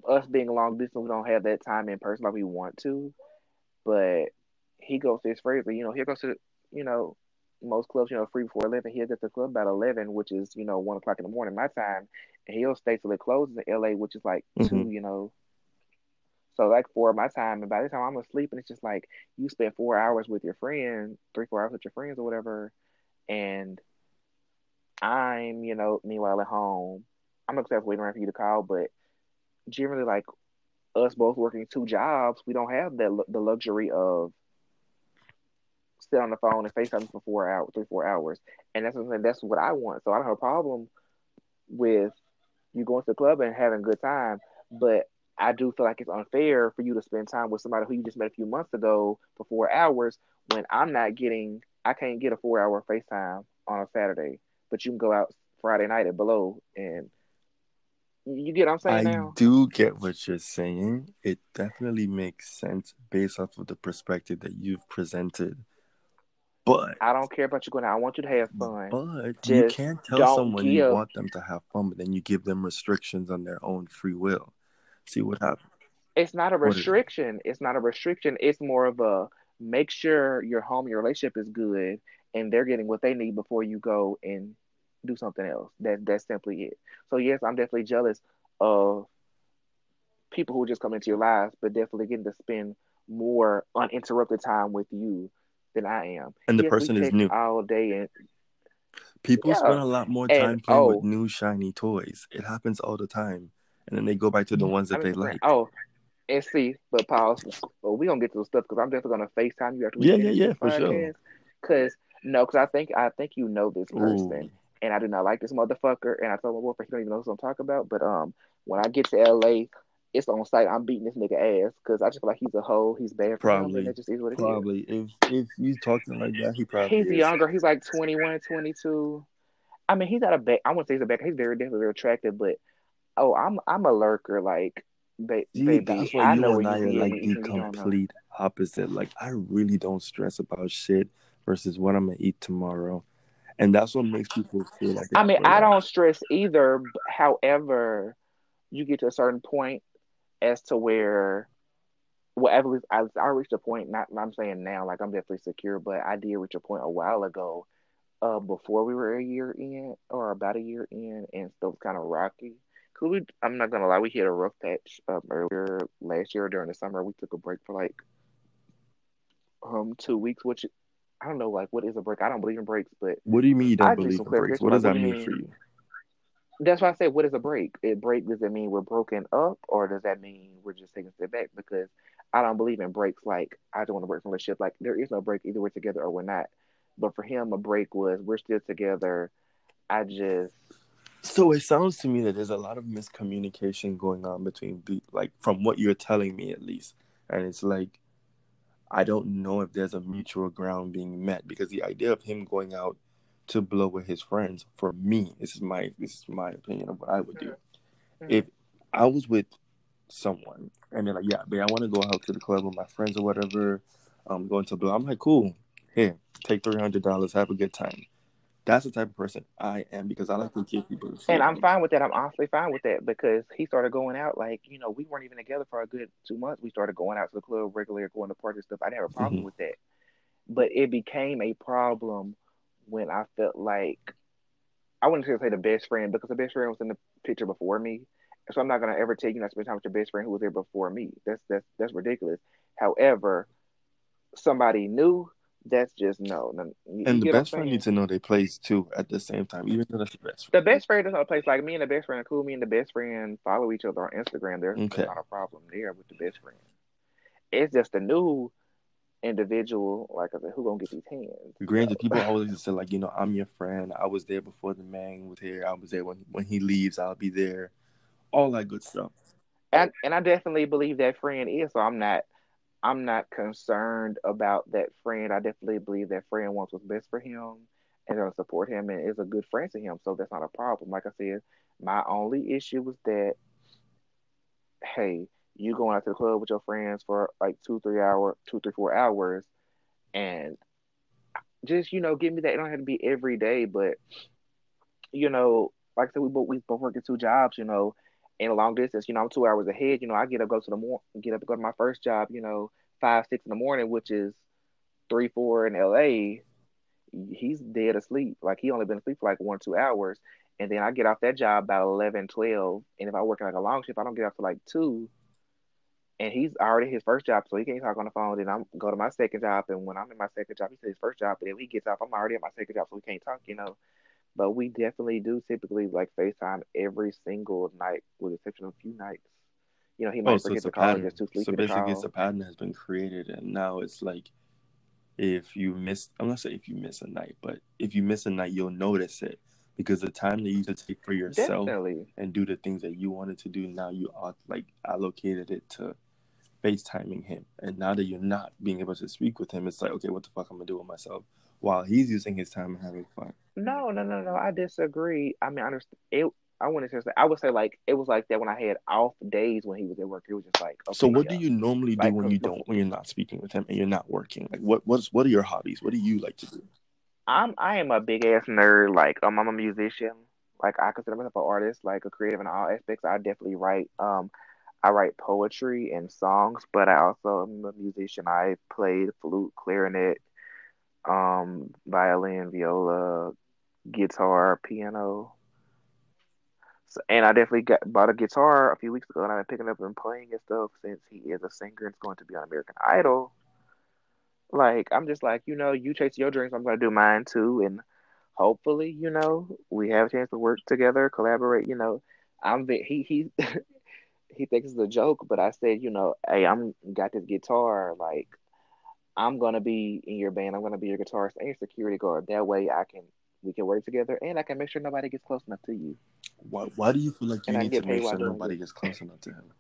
us being long distance, we don't have that time in person like we want to. But he goes to his friends, you know, he goes to you know most clubs, you know, free before eleven. He'll get the club about eleven, which is you know one o'clock in the morning my time, and he'll stay till it closes in LA, which is like mm-hmm. two, you know. So like four my time, and by the time I'm asleep, and it's just like you spend four hours with your friend, three four hours with your friends or whatever, and I'm you know meanwhile at home, I'm not gonna waiting around for you to call, but generally like us both working two jobs, we don't have that the luxury of sit on the phone and FaceTime for four hours, three four hours, and that's what that's what I want. So I don't have a problem with you going to the club and having a good time, but I do feel like it's unfair for you to spend time with somebody who you just met a few months ago for four hours when I'm not getting, I can't get a four hour FaceTime on a Saturday, but you can go out Friday night at below and you get what I'm saying I now? do get what you're saying. It definitely makes sense based off of the perspective that you've presented. But I don't care about you going out. I want you to have fun. But Just you can't tell someone give... you want them to have fun, but then you give them restrictions on their own free will. See what happens. It's not a restriction. It? It's not a restriction. It's more of a make sure your home, your relationship is good, and they're getting what they need before you go and do something else. That that's simply it. So yes, I'm definitely jealous of people who just come into your lives, but definitely getting to spend more uninterrupted time with you than I am. And the yes, person is new all day and people yeah. spend a lot more time and, playing oh, with new shiny toys. It happens all the time. And then they go back to the ones that I mean, they like. Oh, and see, but pause. Well, we gonna get to the stuff because I'm definitely gonna FaceTime you after we yeah, yeah, yeah, for sure. Because no, because I think I think you know this person. Ooh and I do not like this motherfucker. And I told my boyfriend he don't even know what I'm talking about. But um, when I get to LA, it's on site. I'm beating this nigga ass because I just feel like he's a hoe. He's bad. probably. That just is what it probably. Is. If if you talking like that, he probably. He's is. younger. He's like 21, 22. I mean, he's not a bad. I wouldn't say he's a bad. He's very definitely very attractive, but oh, I'm I'm a lurker. Like, ba- See, baby, that's why I you know and I are like the complete opposite. Like, I really don't stress about shit versus what I'm gonna eat tomorrow and that's what makes people feel like. I mean, I don't stress either. However, you get to a certain point as to where well, at least I, I reached a point. Not I'm saying now, like I'm definitely secure, but I did reach a point a while ago, uh, before we were a year in or about a year in, and stuff was kind of rocky. Cause we, I'm not gonna lie, we hit a rough patch um, earlier last year during the summer. We took a break for like um two weeks, which I don't know, like what is a break? I don't believe in breaks, but What do you mean you don't I believe in breaks? What does that what do you mean for you? That's why I say, what is a break? A break does it mean we're broken up, or does that mean we're just taking a step back? Because I don't believe in breaks. Like I don't want to break from a relationship. Like there is no break. Either we're together or we're not. But for him, a break was we're still together. I just So it sounds to me that there's a lot of miscommunication going on between, like, from what you're telling me at least, and it's like I don't know if there's a mutual ground being met because the idea of him going out to blow with his friends, for me, this is my this is my opinion of what I would do. If I was with someone and they're like, yeah, babe, I want to go out to the club with my friends or whatever, um, going to blow. I'm like, cool. Here, take three hundred dollars, have a good time. That's the type of person I am because I like to give people. And I'm fine with that. I'm honestly fine with that because he started going out like, you know, we weren't even together for a good two months. We started going out to the club regularly, going to parties and stuff. I didn't have a problem Mhm. with that. But it became a problem when I felt like I wouldn't say the best friend because the best friend was in the picture before me. So I'm not gonna ever take you not spend time with your best friend who was there before me. That's that's that's ridiculous. However, somebody new, that's just no. no you, And the get what I'm best friend needs to know they place too at the same time, even though that's the best friend. The best friend is not a place like me and the best friend are cool. Me and the best friend follow each other on Instagram. There's, Okay. not a problem there with the best friend. It's just the new individual, like I said, who gonna get these hands? Granted, So- people always say like, you know, I'm your friend. I was there before the man was here. I was there when when he leaves. I'll be there. All that good stuff. and and I definitely believe that friend is. So I'm not I'm not concerned about that friend. I definitely believe that friend wants what's best for him and gonna support him and is a good friend to him. So that's not a problem. Like I said, my only issue was that hey, you going out to the club with your friends for like two, three hour, two, three, four hours, and just you know, give me that. It don't have to be every day, but you know, like I said, we both we both working two jobs, you know, in a long distance. You know, I'm two hours ahead. You know, I get up go to the mor- get up go to my first job. You know, five six in the morning, which is three four in L.A. He's dead asleep. Like he only been asleep for like one two hours, and then I get off that job about 11, 12. and if I work like a long shift, I don't get off to like two. And he's already his first job, so he can't talk on the phone. Then I'm go to my second job, and when I'm in my second job, he said his first job. But then when he gets off, I'm already at my second job, so we can't talk, you know. But we definitely do typically like FaceTime every single night, with the exception of a few nights. You know, he might Oh, forget it's to a call just too So sleepy to basically, it's a pattern has been created, and now it's like if you miss, I'm not saying if you miss a night, but if you miss a night, you'll notice it because the time that you used to take for yourself Definitely. and do the things that you wanted to do, now you are like allocated it to FaceTiming him, and now that you're not being able to speak with him, it's like okay, what the fuck I'm gonna do with myself while he's using his time and having fun. No, no, no, no. I disagree. I mean, I understand. It, I wouldn't say. I would say like it was like that when I had off days when he was at work. It was just like okay, So what yeah. do you normally do Like, when you don't when you're not speaking with him and you're not working? Like what what's what are your hobbies? What do you like to do? I'm I am a big ass nerd. Like um, I'm a musician. Like I consider myself an artist, like a creative in all aspects. I definitely write. Um, I write poetry and songs, but I also am a musician. I play flute, clarinet, um, violin, viola, guitar, piano. So, and I definitely got bought a guitar a few weeks ago, and I've been picking up and playing and stuff since he is a singer and is going to be on American Idol. Like I'm just like you know, you chase your dreams, I'm gonna do mine too, and hopefully, you know, we have a chance to work together, collaborate. You know, I'm he he he thinks it's a joke, but I said, you know, hey, I'm got this guitar, like I'm gonna be in your band, I'm gonna be your guitarist and your security guard. That way, I can we can work together, and I can make sure nobody gets close enough to you. Why why do you feel like you And need to make sure nobody gets close enough to him?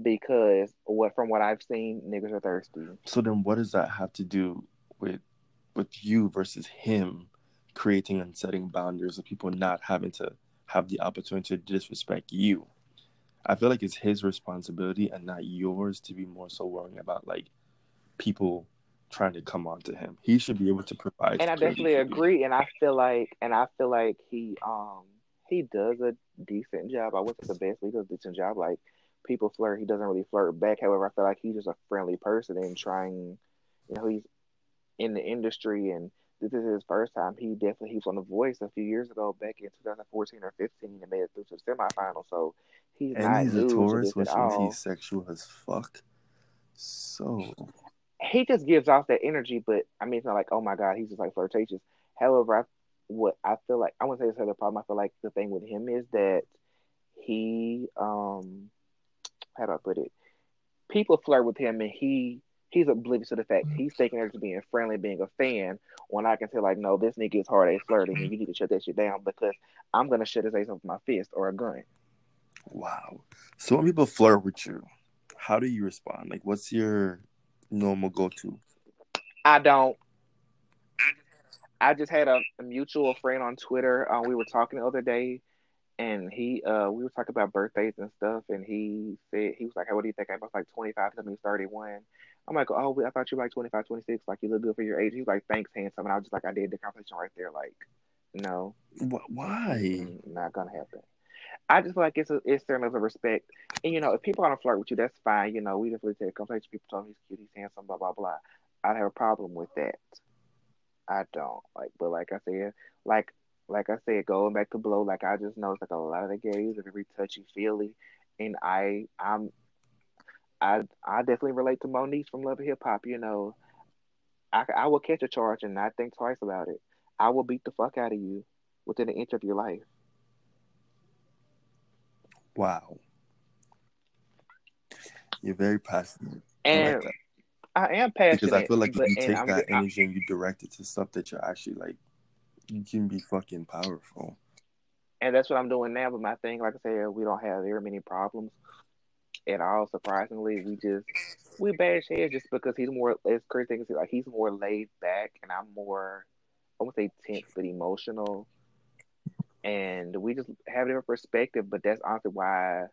Because what from what I've seen, niggas are thirsty. So then what does that have to do with with you versus him creating and setting boundaries of people not having to have the opportunity to disrespect you? I feel like it's his responsibility and not yours to be more so worrying about like people trying to come on to him. He should be able to provide and I definitely you. agree. And I feel like, and I feel like he, um, he does a decent job. I wouldn't say the best, but he does a decent job. Like people flirt, he doesn't really flirt back. However, I feel like he's just a friendly person and trying, you know, he's in the industry and this is his first time. He definitely he was on The Voice a few years ago, back in 2014 or 15, and made it through to the semifinals. So he's and not he's a Taurus, which means he's sexual as fuck. So He just gives off that energy, but I mean, it's not like oh my god, he's just like flirtatious. However, I what I feel like I wouldn't say this is the problem. I feel like the thing with him is that he um how do I put it? People flirt with him and he he's oblivious to the fact he's taking her to being friendly, being a fan. When I can say like, no, this nigga is hard at flirting, and you need to shut that shit down because I'm gonna shut his ass with my fist or a gun. wow. So when people flirt with you, how do you respond? Like, what's your normal go-to? I don't. I just had a, a mutual friend on Twitter. Uh, we were talking the other day, and he uh we were talking about birthdays and stuff, and he said he was like, "Hey, what do you think?" I was like 25, something was 31. I'm like, "Oh, I thought you were like 25, 26, like you look good for your age." He was like, "Thanks, handsome," and I was just like, "I did the conversation right there." Like, no, Why? not gonna happen. I just feel like it's a it's certain level of respect, and you know, if people want to flirt with you, that's fine. You know, we definitely take a conversation. People tell him he's cute, he's handsome, blah blah blah. I don't have a problem with that. I don't like, but like I said, like like I said, going back to blow, like I just know it's like a lot of the gays are very touchy feely, and I I'm I I definitely relate to Monique from Love and Hip Hop. You know, I I will catch a charge and not think twice about it. I will beat the fuck out of you within an inch of your life. Wow. You're very passionate. I And like. I am passionate Because I feel like but, if you take I'm, that I, energy and you direct it to stuff that you're actually like, you can be fucking powerful. and that's what I'm doing now. But my thing, like I said, we don't have very many problems at all. Surprisingly, we just we bash heads just because he's more. It's crazy thing is like he's more laid back, and I'm more. I won't say tense, but emotional. And we just have a different perspective. But that's honestly why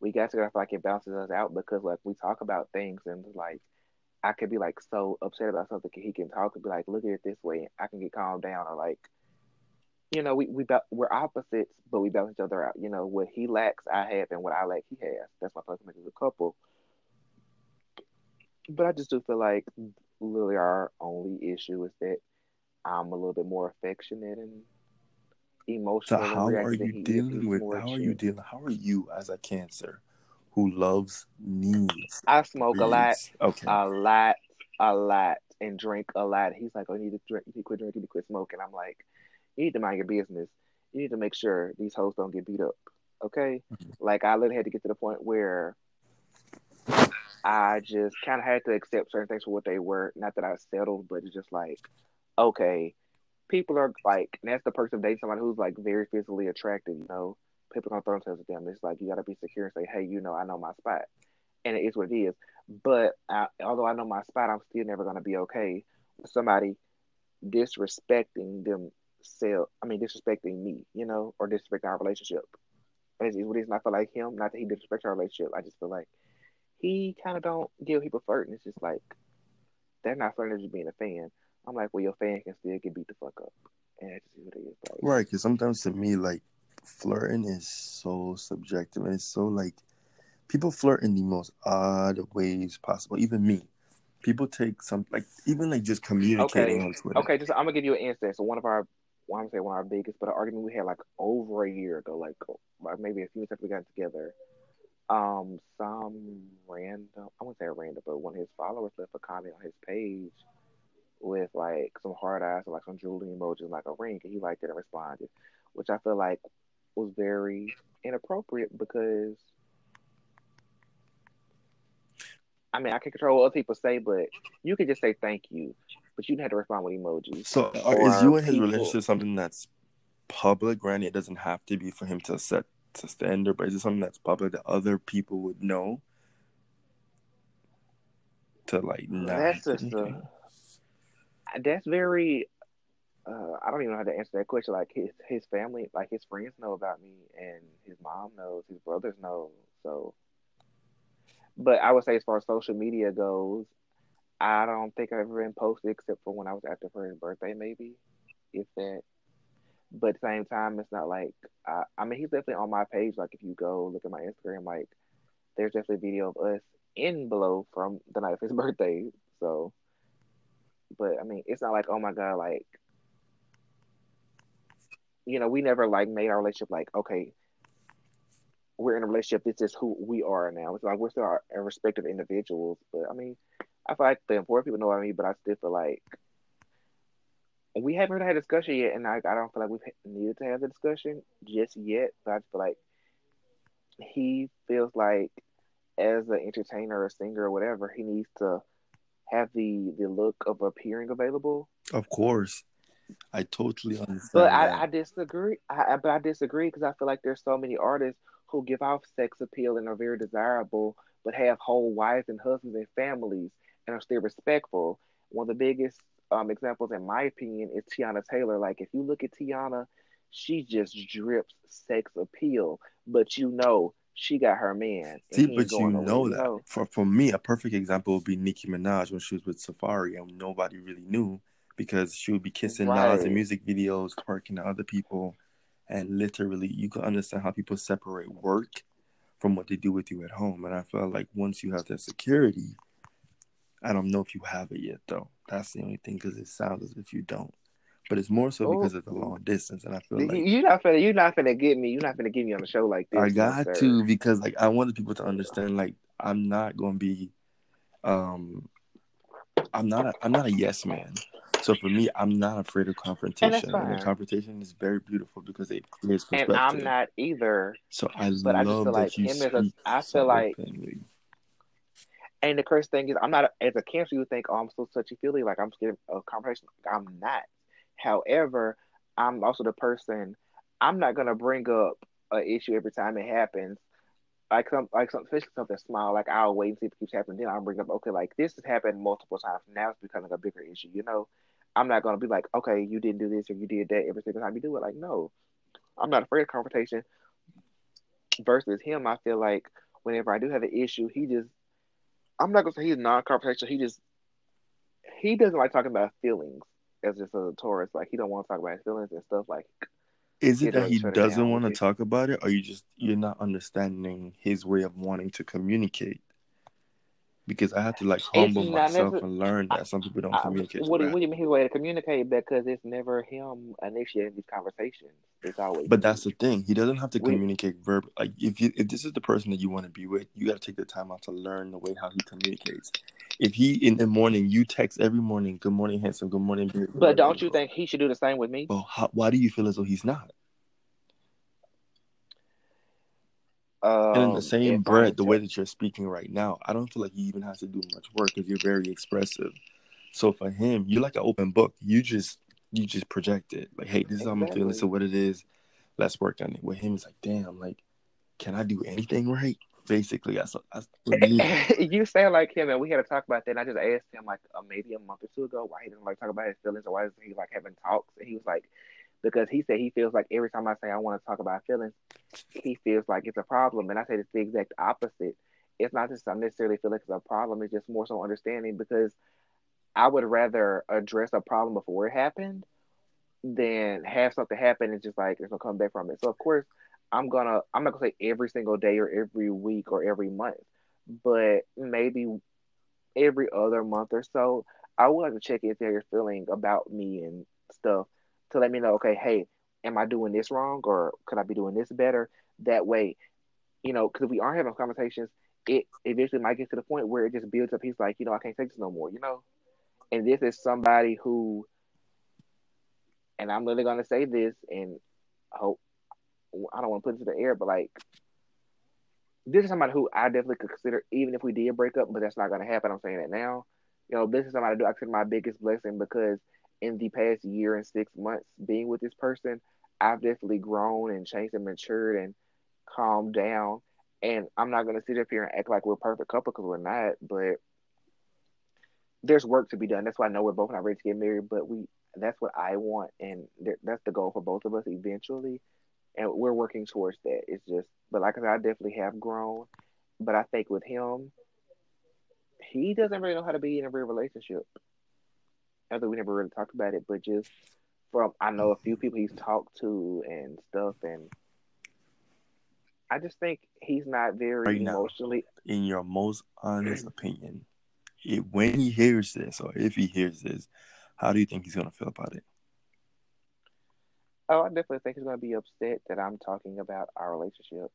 we got together. I feel like it balances us out because like we talk about things and like I could be like so upset about something. He can talk and be like, "Look at it this way." I can get calmed down, or like, you know, we we we're opposites, but we balance each other out. You know, what he lacks, I have, and what I lack, he has. That's why I make as a couple. But I just do feel like literally our only issue is that I'm a little bit more affectionate and emotional and how are you dealing with how are you dealing how are you as a cancer who loves needs I smoke a lot. Okay. a lot, a lot, and drink a lot. He's like, "Oh, you need to drink. You need to quit drinking. You need to quit smoking." I'm like, "You need to mind your business. You need to make sure these hoes don't get beat up." Okay, mm-hmm. like I literally had to get to the point where I just kind of had to accept certain things for what they were. Not that I settled, but it's just like, okay, people are like, and that's the perks of dating somebody who's like very physically attractive. You know, people don't throw themselves at them. It's like you got to be secure and say, "Hey, you know, I know my spot," and it is what it is. But I, although I know my spot, I'm still never gonna be okay with somebody disrespecting themselves. I mean, disrespecting me, you know, or disrespecting our relationship. And it's, it's what it is. And I feel like him, not that he disrespects our relationship. I just feel like he kind of don't give people flirting. It's just like they're not flirting, just being a fan. I'm like, well, your fan can still get beat the fuck up, and that's just what it is. Like, Right, because sometimes to me, like flirting is so subjective, and it's so like people flirt in the most odd ways possible. Even me, people take some like even like just communicating Okay. on Twitter. Okay, just I'm gonna give you an instance. So one of our, I'm gonna say one of our biggest, but an argument we had like over a year ago, like, maybe a few months after we got together. Um, some random, I wouldn't say random, but one of his followers left a comment on his page with like some hard eyes, or like some jewelry emojis, like a ring, and he liked it and responded, which I feel like was very inappropriate because. I mean, I can control what other people say, but you could just say thank you, but you didn't have to respond with emojis. So Or is you and his people- relationship something that's public? Granted, it doesn't have to be for him to set to standard, but is it something that's public that other people would know? To like not That's just a, that's very. Uh, I don't even know how to answer that question. Like his his family, like his friends know about me, and his mom knows, his brothers know. So, but I would say as far as social media goes, I don't think I've ever been posted except for when I was after for his birthday, maybe, if that. But at the same time, it's not like I, I mean he's definitely on my page. Like if you go look at my Instagram, like there's definitely a video of us in below from the night of his birthday. So, but I mean, it's not like oh my god, like you know, we never like made our relationship like okay, we're in a relationship. This is who we are now. It's like we're still our respective individuals. But I mean, I feel like the important people know what I mean. But I still feel like we haven't really had a discussion yet, and I, I don't feel like we've needed to have the discussion just yet. But I feel like he feels like as an entertainer or singer or whatever, he needs to have the the look of appearing available. Of course, I totally understand. But I, I, disagree. I, but I disagree because I feel like there's so many artists who give off sex appeal and are very desirable, but have whole wives and husbands and families and are still respectful. One of the biggest um, examples, in my opinion, is Teyana Taylor. Like, if you look at Teyana, she just drips sex appeal, but you know she got her man. See, but you know that. Know. For for me, a perfect example would be Nicki Minaj when she was with Safaree, and nobody really knew because she would be kissing right. Nas in music videos, twerking to other people, and literally, you can understand how people separate work from what they do with you at home. And I feel like once you have that security, I don't know if you have it yet, though. That's the only thing because it sounds as if you don't. But it's more so because of the long distance, and I feel like you're not gonna you're not gonna get me. You're not gonna get me on a show like this. I got to because like I wanted people to understand like I'm not gonna be, um, I'm not a, I'm not a yes man. So for me, I'm not afraid of confrontation. And, and confrontation is very beautiful because it clears perspective. And I'm not either. So I but love I just feel like him as a, I feel like. And the crazy thing is, I'm not as a cancer. You think, oh, I'm so touchy feely, like I'm scared of confrontation. I'm not. However, I'm also the person. I'm not gonna bring up an issue every time it happens. Like some, like some, especially something small. Like I'll wait and see if it keeps happening. Then I'll bring up, okay, like this has happened multiple times. Now it's becoming a bigger issue. You know, I'm not gonna be like, okay, you didn't do this or you did that every single time you do it. Like, no, I'm not afraid of confrontation. Versus him, I feel like whenever I do have an issue, he just, I'm not gonna say he's non-confrontational. He just, he doesn't like talking about feelings as just a Taurus. Like he don't want to talk about his feelings and stuff. Like, is it that he doesn't want to talk about it, or you just you're not understanding his way of wanting to communicate? Because I have to like humble myself and learn that some people don't I, communicate. What, do, what do you mean his way to communicate? Because it's never him initiating these conversations. It's always. But that's the thing. He doesn't have to we, communicate verb. Like if you if this is the person that you want to be with, you got to take the time out to learn the way how he communicates. If he in the morning you text every morning, "Good morning, handsome. Good morning, beautiful." But don't you think he should do the same with me? Well, how, why do you feel as though he's not? Um, and in the um, same breath, the way that you're speaking right now, I don't feel like he even has to do much work because you're very expressive. So for him, you're like an open book. You just you just project it. Like, hey, this is how I'm feeling. So what it is, let's work on it. With him, it's like, damn, like, can I do anything right? Basically, that's, that's you sound like him, and we had to talk about that. And I just asked him like uh, maybe a month or two ago why he didn't like talk about his feelings or why isn't he like having talks. And he was like, because he said he feels like every time I say I want to talk about feelings, he feels like it's a problem. And I said it's the exact opposite. It's not just I necessarily feel like it's a problem. It's just more so understanding because I would rather address a problem before it happened than have something happen and just like it's gonna come back from it. So of course I'm gonna I'm not gonna say every single day or every week or every month, but maybe every other month or so, I would like to check in if they're feeling about me and stuff to let me know, okay, hey, am I doing this wrong or could I be doing this better? That way, you know, because we are having conversations, it eventually might get to the point where it just builds up. He's like, you know, I can't take this no more, you know? And this is somebody who, and I'm literally going to say this and I hope, I don't want to put it to the air, but like, this is somebody who I definitely could consider, even if we did break up, but that's not going to happen. I'm saying that now. You know, this is somebody I do I consider my biggest blessing because in the past year and six months being with this person, I've definitely grown and changed and matured and calmed down. And I'm not going to sit up here and act like we're perfect couple because we're not, but there's work to be done. That's why I know we're both not ready to get married, but we that's what I want. And that's the goal for both of us eventually. And we're working towards that. It's just, but like I said, I definitely have grown. But I think with him, he doesn't really know how to be in a real relationship although we never really talked about it, but just from I know a few people he's talked to and stuff, and I just think he's not very Right now. emotionally. In your most honest opinion, if, when he hears this, or if he hears this, how do you think he's gonna feel about it? Oh, I definitely think he's going to be upset that I'm talking about our relationship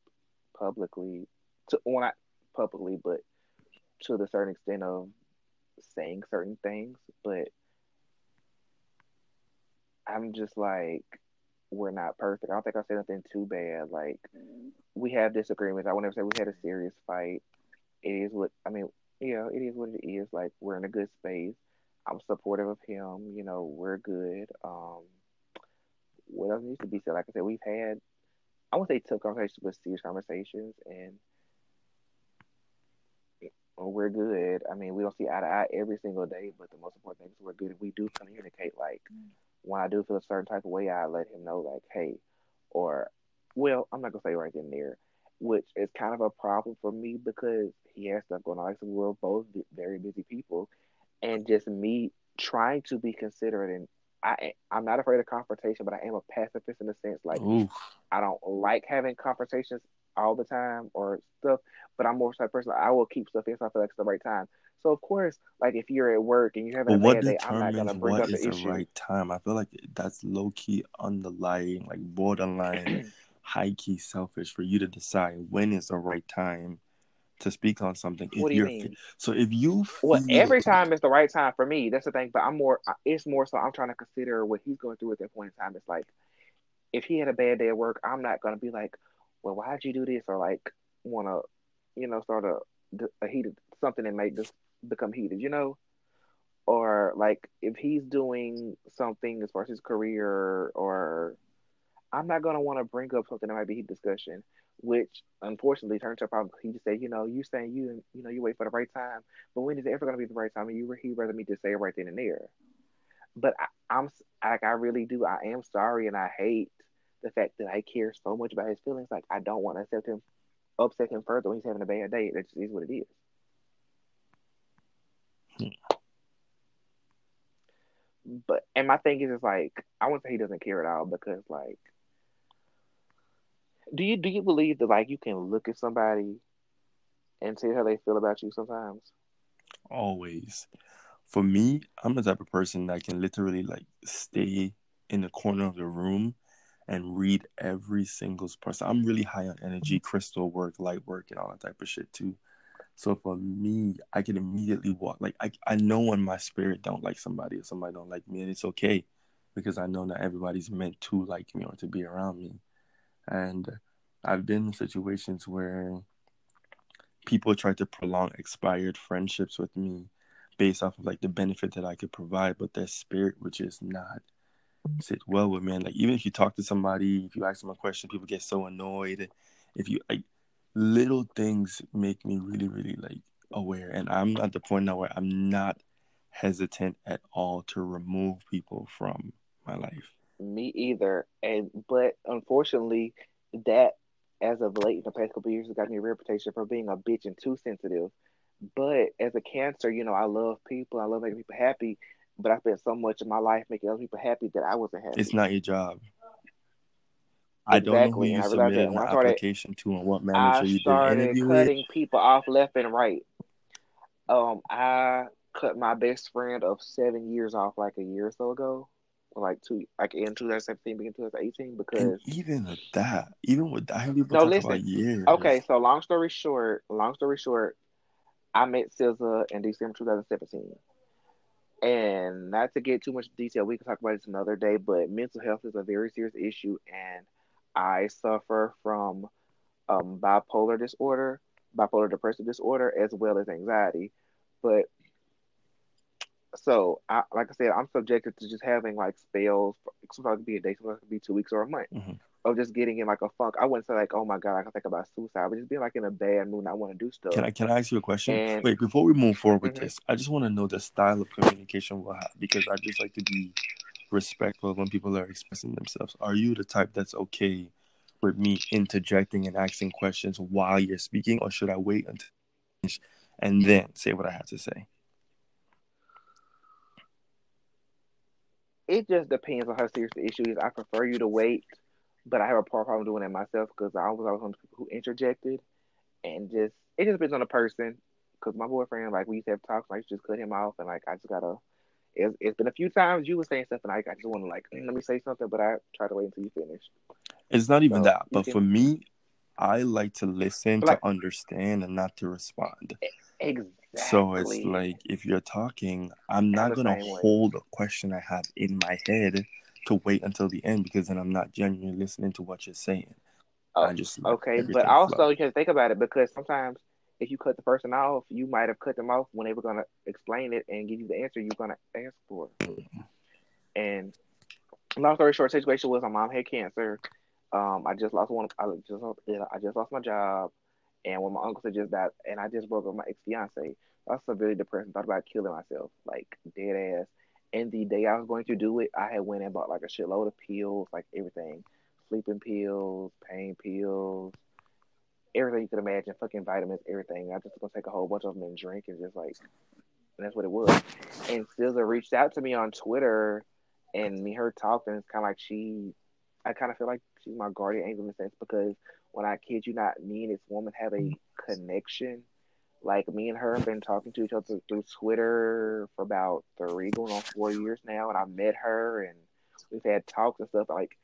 publicly. To well, not publicly, but to the certain extent of saying certain things. But I'm just like, we're not perfect. I don't think I said nothing too bad. Like, we have disagreements. I would never say we had a serious fight. It is what I mean. You know, it is what it is. Like, we're in a good space. I'm supportive of him. You know, we're good. Um, what else needs to be said? Like I said, we've had, I won't say tough conversations, but serious conversations, and we're good. I mean, we don't see eye to eye every single day, but the most important thing is we're good. And we do communicate. Like, when I do feel a certain type of way, I let him know, like, hey, or, well, I'm not gonna say right then and there, which is kind of a problem for me because he has stuff going on. Like, so we're both very busy people, and just me trying to be considerate and I I'm not afraid of confrontation, but I am a pacifist in the sense like Ooh, I don't like having conversations all the time or stuff, but I'm more type of person I will keep stuff in so I feel like it's the right time. So of course, like if you're at work and you're having but a bad day, I'm not gonna bring what up is the issue. right time? I feel like that's low key underlying, like borderline, high key selfish for you to decide when is the right time to speak on something. If What do you mean? so if you Well, every time is the right time for me. That's the thing. But I'm more. It's more so I'm trying to consider what he's going through at that point in time. It's like if he had a bad day at work, I'm not gonna be like, well, why'd you do this, or like want to, you know, start a, a heated something and make this become heated, you know, or like if he's doing something as far as his career, or I'm not gonna want to bring up something that might be heat discussion. Which unfortunately turns a problem. He just said, you know, you saying you, you know, you wait for the right time, but when is it ever gonna be the right time? And you, he rather me just say it right then and there but I, I'm like I really do. I am sorry, and I hate the fact that I care so much about his feelings. Like I don't want to upset him, upset him further when he's having a bad day. That just is what it is. But and my thing is, is like I wouldn't say he doesn't care at all because like, do you do you believe that like you can look at somebody and see how they feel about you sometimes? always for me, I'm the type of person that can literally like stay in the corner of the room and read every single person. I'm really high on energy, crystal work, light work, and all that type of shit too. So for me, I can immediately walk. Like I, I know when my spirit don't like somebody or somebody don't like me, and it's okay because I know not everybody's meant to like me or to be around me. And I've been in situations where people try to prolong expired friendships with me based off of like the benefit that I could provide, but their spirit which is not sit well with me. And like even if you talk to somebody, if you ask them a question, people get so annoyed. If you like little things make me really, really like aware. And I'm at the point now where I'm not hesitant at all to remove people from my life. Me either. And but unfortunately, that as of late in the past couple of years has got me a reputation for being a bitch and too sensitive. But as a cancer, you know, I love people. I love making people happy. But I spent so much of my life making other people happy that I wasn't happy. It's not your job. I don't know who you I submitted an started- application to and what I manager you did interview with. cutting people off left and right. Um, I cut my best friend of seven years off like a year or so ago, like two, like in 2017, beginning 2018, And because even with that, even with that, I people No, talk listen. about years. okay. So long story short, long story short, I met SZA in December 2017, and not to get too much detail, we can talk about this another day. But mental health is a very serious issue, and I suffer from um, bipolar disorder, bipolar depressive disorder, as well as anxiety. But so, I, like I said, I'm subjected to just having like spells. Sometimes it could be a day, sometimes it could be two weeks or a month Mhm. of just getting in like a funk. I wouldn't say like, oh my god, I can think about suicide, but just being like in a bad mood. and I want to do stuff. Can I can I ask you a question? And- Wait, before we move forward with Mhm. this, I just want to know the style of communication we'll have because I just like to be respectful when people are expressing themselves. Are you the type that's okay with me interjecting and asking questions while you're speaking, or should I wait until and then say what I have to say? it just depends on how serious the issue is. I prefer you to wait, but I have a problem doing it myself because I was always one of the people who interjected, and just it just depends on the person. Because my boyfriend, like we used to have talks, and I used to just cut him off, and like I just gotta. It's, it's been a few times you were saying stuff, and I, I just want to like mm, let me say something, but I try to wait until you finish. It's not even So, that, but can- for me, I like to listen Like- to understand and not to respond. Exactly. So it's like if you're talking, I'm not gonna way. hold a question I have in my head to wait until the end because then I'm not genuinely listening to what you're saying. Oh, I just Okay, but also flow. you can think about it because sometimes if you cut the person off, you might have cut them off when they were gonna explain it and give you the answer you're gonna ask for. And long story short, situation was my mom had cancer. Um, I just lost one. I just I just lost my job, and when my uncle had just died, and I just broke up with my ex fiance. I was severely depressed thought about killing myself, like dead ass. And the day I was going to do it, I had went and bought like a shitload of pills, like everything, sleeping pills, pain pills, everything you could imagine, fucking vitamins, everything. I just gonna take a whole bunch of them and drink and just like, and that's what it was. And SZA reached out to me on Twitter, and me her talking. it's kind of like she, I kind of feel like she's my guardian angel in a sense because when I kid you not, me and this woman have a connection. Like me and her have been talking to each other through Twitter for about three, going on four years now, and I met her, and we've had talks and stuff. Like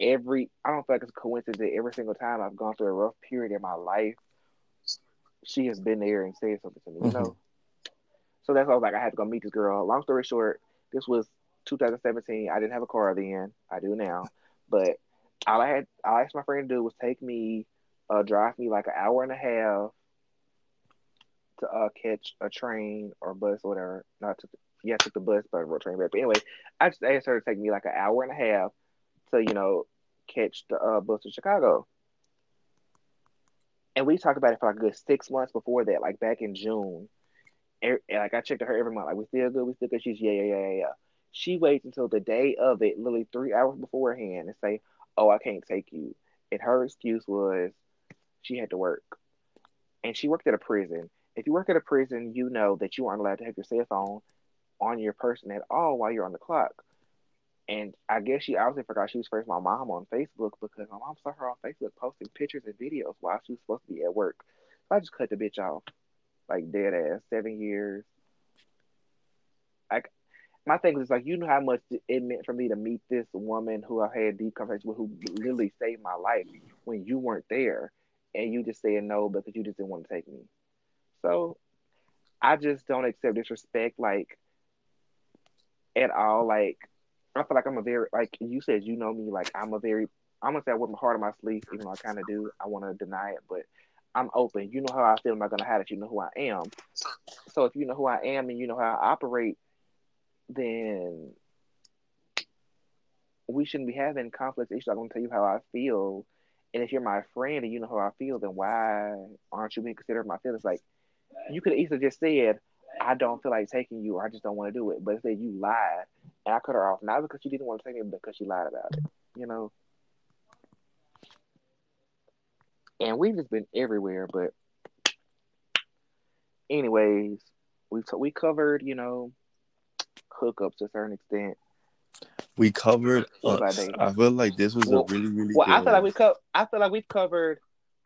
every, I don't feel like it's a coincidence that every single time I've gone through a rough period in my life, she has been there and said something to me. You Mhm. know. So that's why I was like, I had to go meet this girl. Long story short, this was 2017. I didn't have a car then. I do now. But all I had, all I asked my friend to do was take me, uh, drive me like an hour and a half to uh, catch a train or bus or whatever. Not to, yeah, I took the bus, but I train back. But anyway, I just asked her to take me like an hour and a half to, you know, catch the uh, bus to Chicago. And we talked about it for like a good six months before that, like back in June. And, like I checked her every month, like we still good, we still good. She's yeah, yeah, yeah, yeah, yeah. She waits until the day of it, literally three hours beforehand, and say, "Oh, I can't take you." And her excuse was she had to work, and she worked at a prison. If you work at a prison, you know that you aren't allowed to have your cell phone on your person at all while you're on the clock. And I guess she obviously forgot she was first my mom on Facebook because my mom saw her on Facebook posting pictures and videos while she was supposed to be at work. So I just cut the bitch off, like dead ass, seven years. Like my thing is like you know how much it meant for me to meet this woman who I had deep conversations with, who literally saved my life when you weren't there, and you just said no because you just didn't want to take me. So I just don't accept disrespect like at all. Like I feel like I'm a very like you said, you know me, like I'm a very I'm gonna say I wear my heart on my sleeve, even though I kinda do. I wanna deny it, but I'm open. You know how I feel, I'm not gonna hide it, you know who I am. So if you know who I am and you know how I operate, then we shouldn't be having conflict issues. I'm gonna tell you how I feel. And if you're my friend and you know how I feel, then why aren't you being considerate of my feelings? Like you could easily just said, I don't feel like taking you, or I just don't want to do it. But instead, you lied, and I cut her off not because she didn't want to take me, but because she lied about it. You know. And we've just been everywhere, but anyways, we t- we covered, you know, hookups to a certain extent. We covered uh, What about us. dating? I feel like this was Well- a really, really Well, good I feel like we co- I feel like we've covered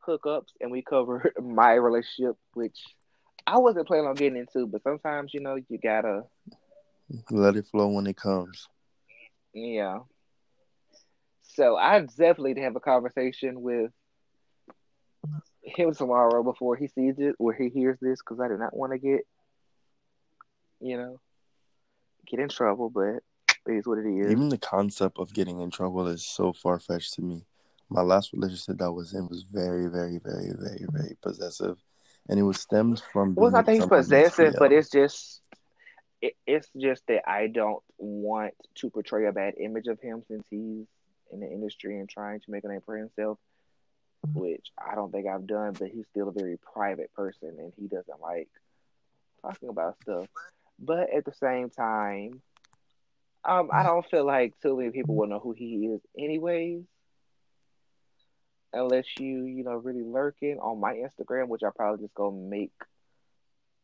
hookups and we covered my relationship, which I wasn't planning on getting into, but sometimes you know you gotta, Let it flow when it comes. yeah. So I definitely to have a conversation with him tomorrow before he sees it or he hears this because I do not want to get, you know, get in trouble. But it is what it is. Even the concept of getting in trouble is so far fetched to me. My last relationship that I was in was very, very, very, very, very possessive, and it was stems from. Well, it's not that he's possessive, but it's just it, it's just that I don't want to portray a bad image of him since he's in the industry and trying to make a name for himself, which I don't think I've done. But he's still a very private person, and he doesn't like talking about stuff. But at the same time, um, I don't feel like too many people will know who he is, anyways. Unless you, you know, really lurking on my Instagram, which I probably just go make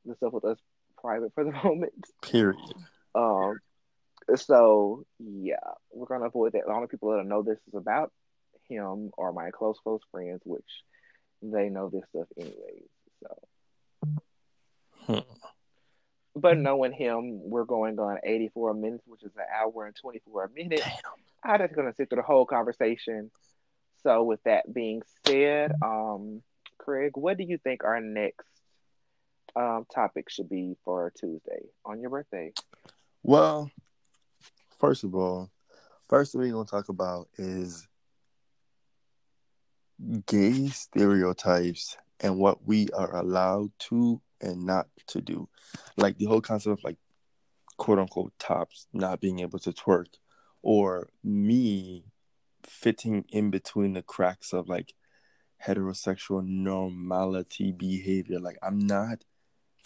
the stuff with us private for the moment. Period. Um, so yeah, we're gonna avoid that. The only people that know this is about him or my close close friends, which they know this stuff anyways. So, Hmm. but knowing him, we're going on 84 minutes, which is an hour and 24 minutes. Damn. I'm just gonna sit through the whole conversation. So, with that being said, um, Craig, what do you think our next um topic should be for Tuesday on your birthday? Well, first of all, first thing we're gonna talk about is gay stereotypes and what we are allowed to and not to do. Like the whole concept of like quote unquote tops not being able to twerk or me fitting in between the cracks of like heterosexual normality behavior. Like I'm not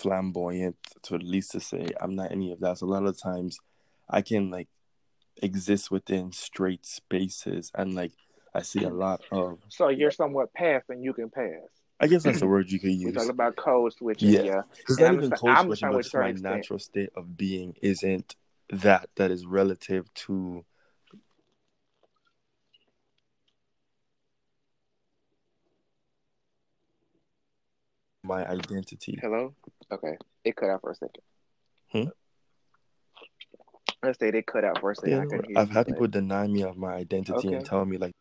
flamboyant to at least to say I'm not any of that. So a lot of times I can like exist within straight spaces and like I see a lot of So you're somewhat past and you can pass. I guess that's the word you could use. We use. talk about code switching, Yeah. yeah. It's not I'm even just- code I'm switching, trying but to just my extent. natural state of being isn't that that is relative to my identity. Hello? Okay. It cut out for a second. Hmm? Let's say it cut out for a second. Yeah, I couldn't hear I've you, had people deny me of my identity Okay. and tell me like